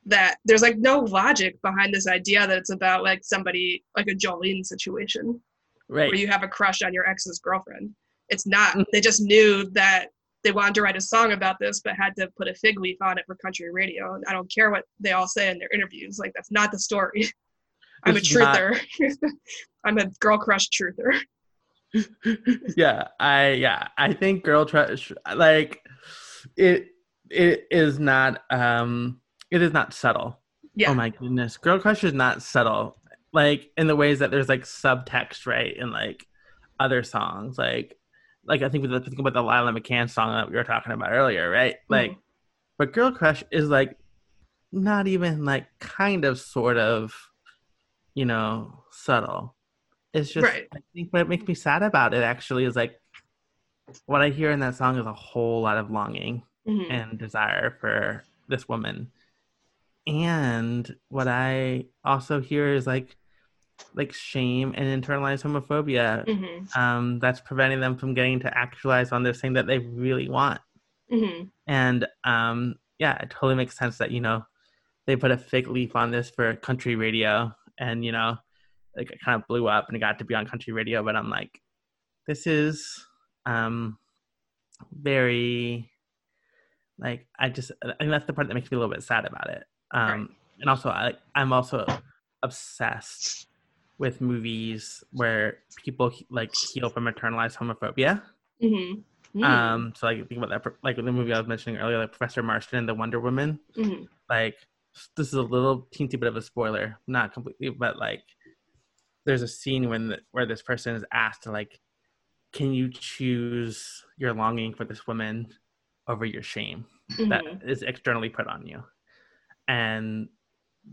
that there's like no logic behind this idea that it's about like somebody like a Jolene situation Right. where you have a crush on your ex's girlfriend. It's not. They just knew that they wanted to write a song about this, but had to put a fig leaf on it for country radio. And I don't care what they all say in their interviews. Like that's not the story. I'm a It's not- truther. I'm a girl crush truther. yeah, I yeah, I think girl crush like it it is not um it is not subtle. Yeah. Oh my goodness. Girl crush is not subtle. Like in the ways that there's like subtext, right? In like other songs. Like like I think with the think about the Lila McCann song that we were talking about earlier, right? Like but girl crush is like not even like kind of sort of you know subtle. It's just Right. I think what makes me sad about it actually is like what I hear in that song is a whole lot of longing Mhm. and desire for this woman. And what I also hear is like like shame and internalized homophobia Mhm. um, that's preventing them from getting to actualize on this thing that they really want. Mhm. And um, yeah, it totally makes sense that you know they put a fig leaf on this for country radio, and you know, like it kind of blew up and it got to be on country radio. But I'm like, this is um, very like I just I think that's the part that makes me a little bit sad about it. Um, And also, I I'm also obsessed with movies where people like heal from internalized homophobia. Mhm. Mhm. Um, so like think about that, like the movie I was mentioning earlier, like Professor Marston and the Wonder Women. Mhm. Like this is a little teensy bit of a spoiler, not completely, but like there's a scene when the, where this person is asked to like, can you choose your longing for this woman over your shame that Mhm. is externally put on you? And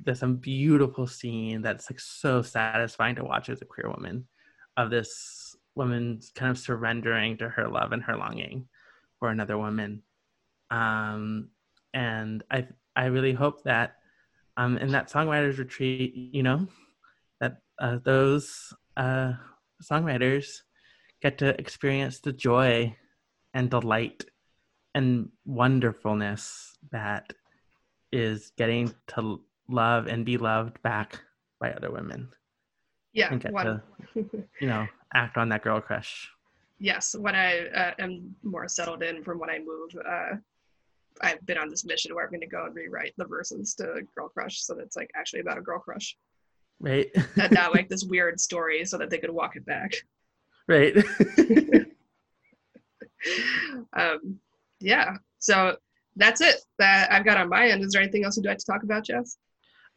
there's some beautiful scene that's like so satisfying to watch as a queer woman of this woman kind of surrendering to her love and her longing for another woman. Um and i i really hope that um in that songwriters retreat you know that uh, those uh songwriters get to experience the joy and delight and wonderfulness that is getting to love and be loved back by other women Yeah. and get One, to you know act on that girl crush yes. When I uh, am more settled in from when I move, uh, I've been on this mission where I'm going to go and rewrite the verses to Girl Crush, so that it's like actually about a girl crush, right and not like this weird story, so that they could walk it back. right um, yeah. So that's it that I've got on my end. Is there anything else you'd like to talk about, Jess?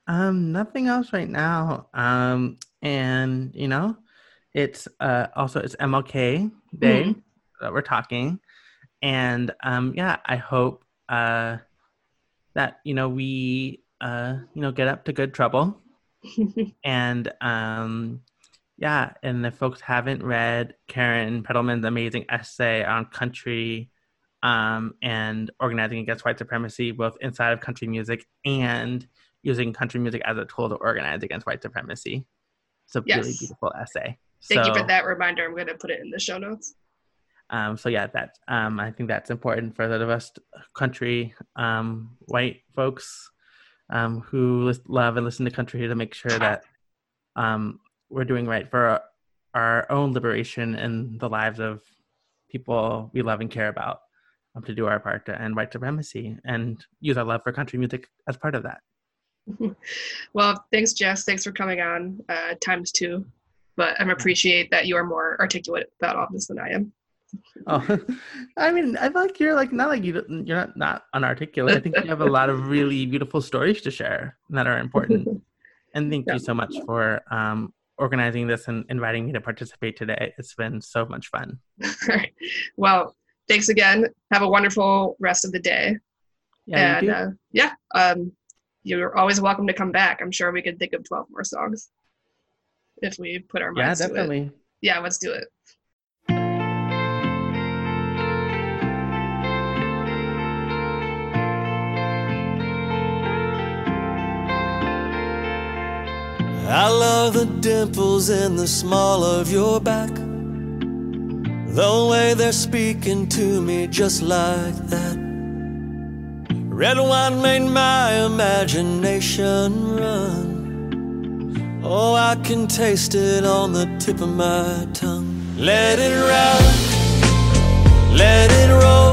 Um, nothing else right now. Um, and you know, it's uh also it's MLK Day Mhm. that we're talking, and um, yeah, I hope uh that you know we uh you know get up to good trouble, and um yeah, and if folks haven't read Karen Pittelman's amazing essay on country um, and organizing against white supremacy, both inside of country music and using country music as a tool to organize against white supremacy. It's a really beautiful essay. Thank you for that reminder. I'm going to put it in the show notes. um, so yeah, that um, I think that's important for those of us country um, white folks um, who lis- love and listen to country to make sure that um, we're doing right for our, our own liberation and the lives of people we love and care about um, to do our part to end white supremacy and use our love for country music as part of that. Well, thanks, Jess. Thanks for coming on uh, times two. But I appreciate that you are more articulate about all this than I am. Oh, I mean, I feel like you're like not like you you're not not unarticulate. I think you have a lot of really beautiful stories to share that are important. And thank Yeah. you so much for um, organizing this and inviting me to participate today. It's been so much fun. All right. Well, thanks again. Have a wonderful rest of the day. Yeah, and you uh, yeah, um, you're always welcome to come back. I'm sure we could think of 12 more songs if we put our yeah, minds to it. definitely. Yeah, let's do it. I love the dimples in the small of your back. The way they're speaking to me just like that. Red wine made my imagination run. Oh, I can taste it on the tip of my tongue. Let it run, let it roll.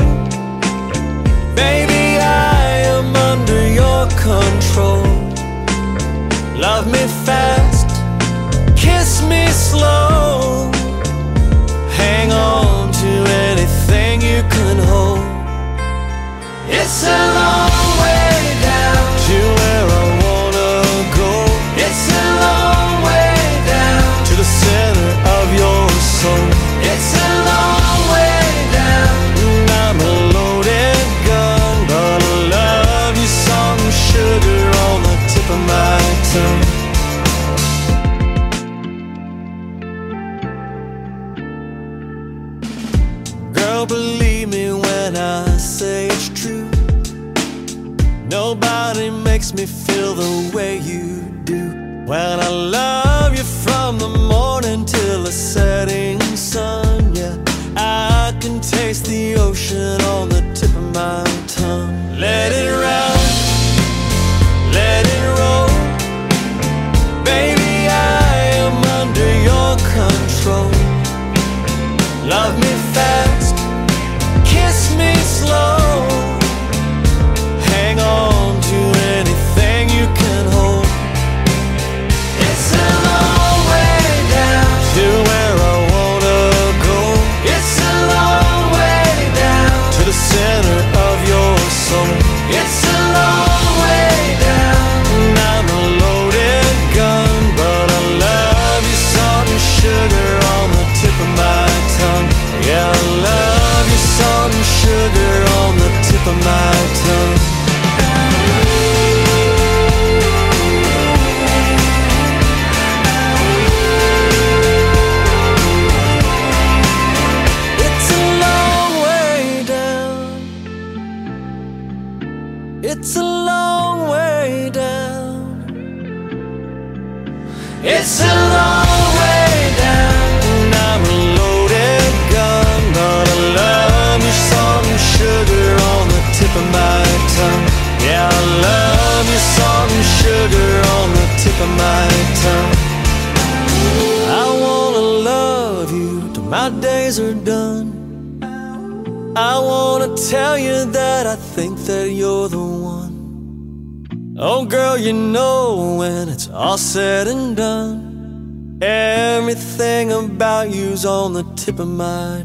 Baby, I am under your control. Love me fast, kiss me slow. Hang on to anything you can hold. It's a long way down to where I wanna go. It's a long way down to the center of your soul. It's a long the way you do. When I love you from the morning till the setting. the tip of my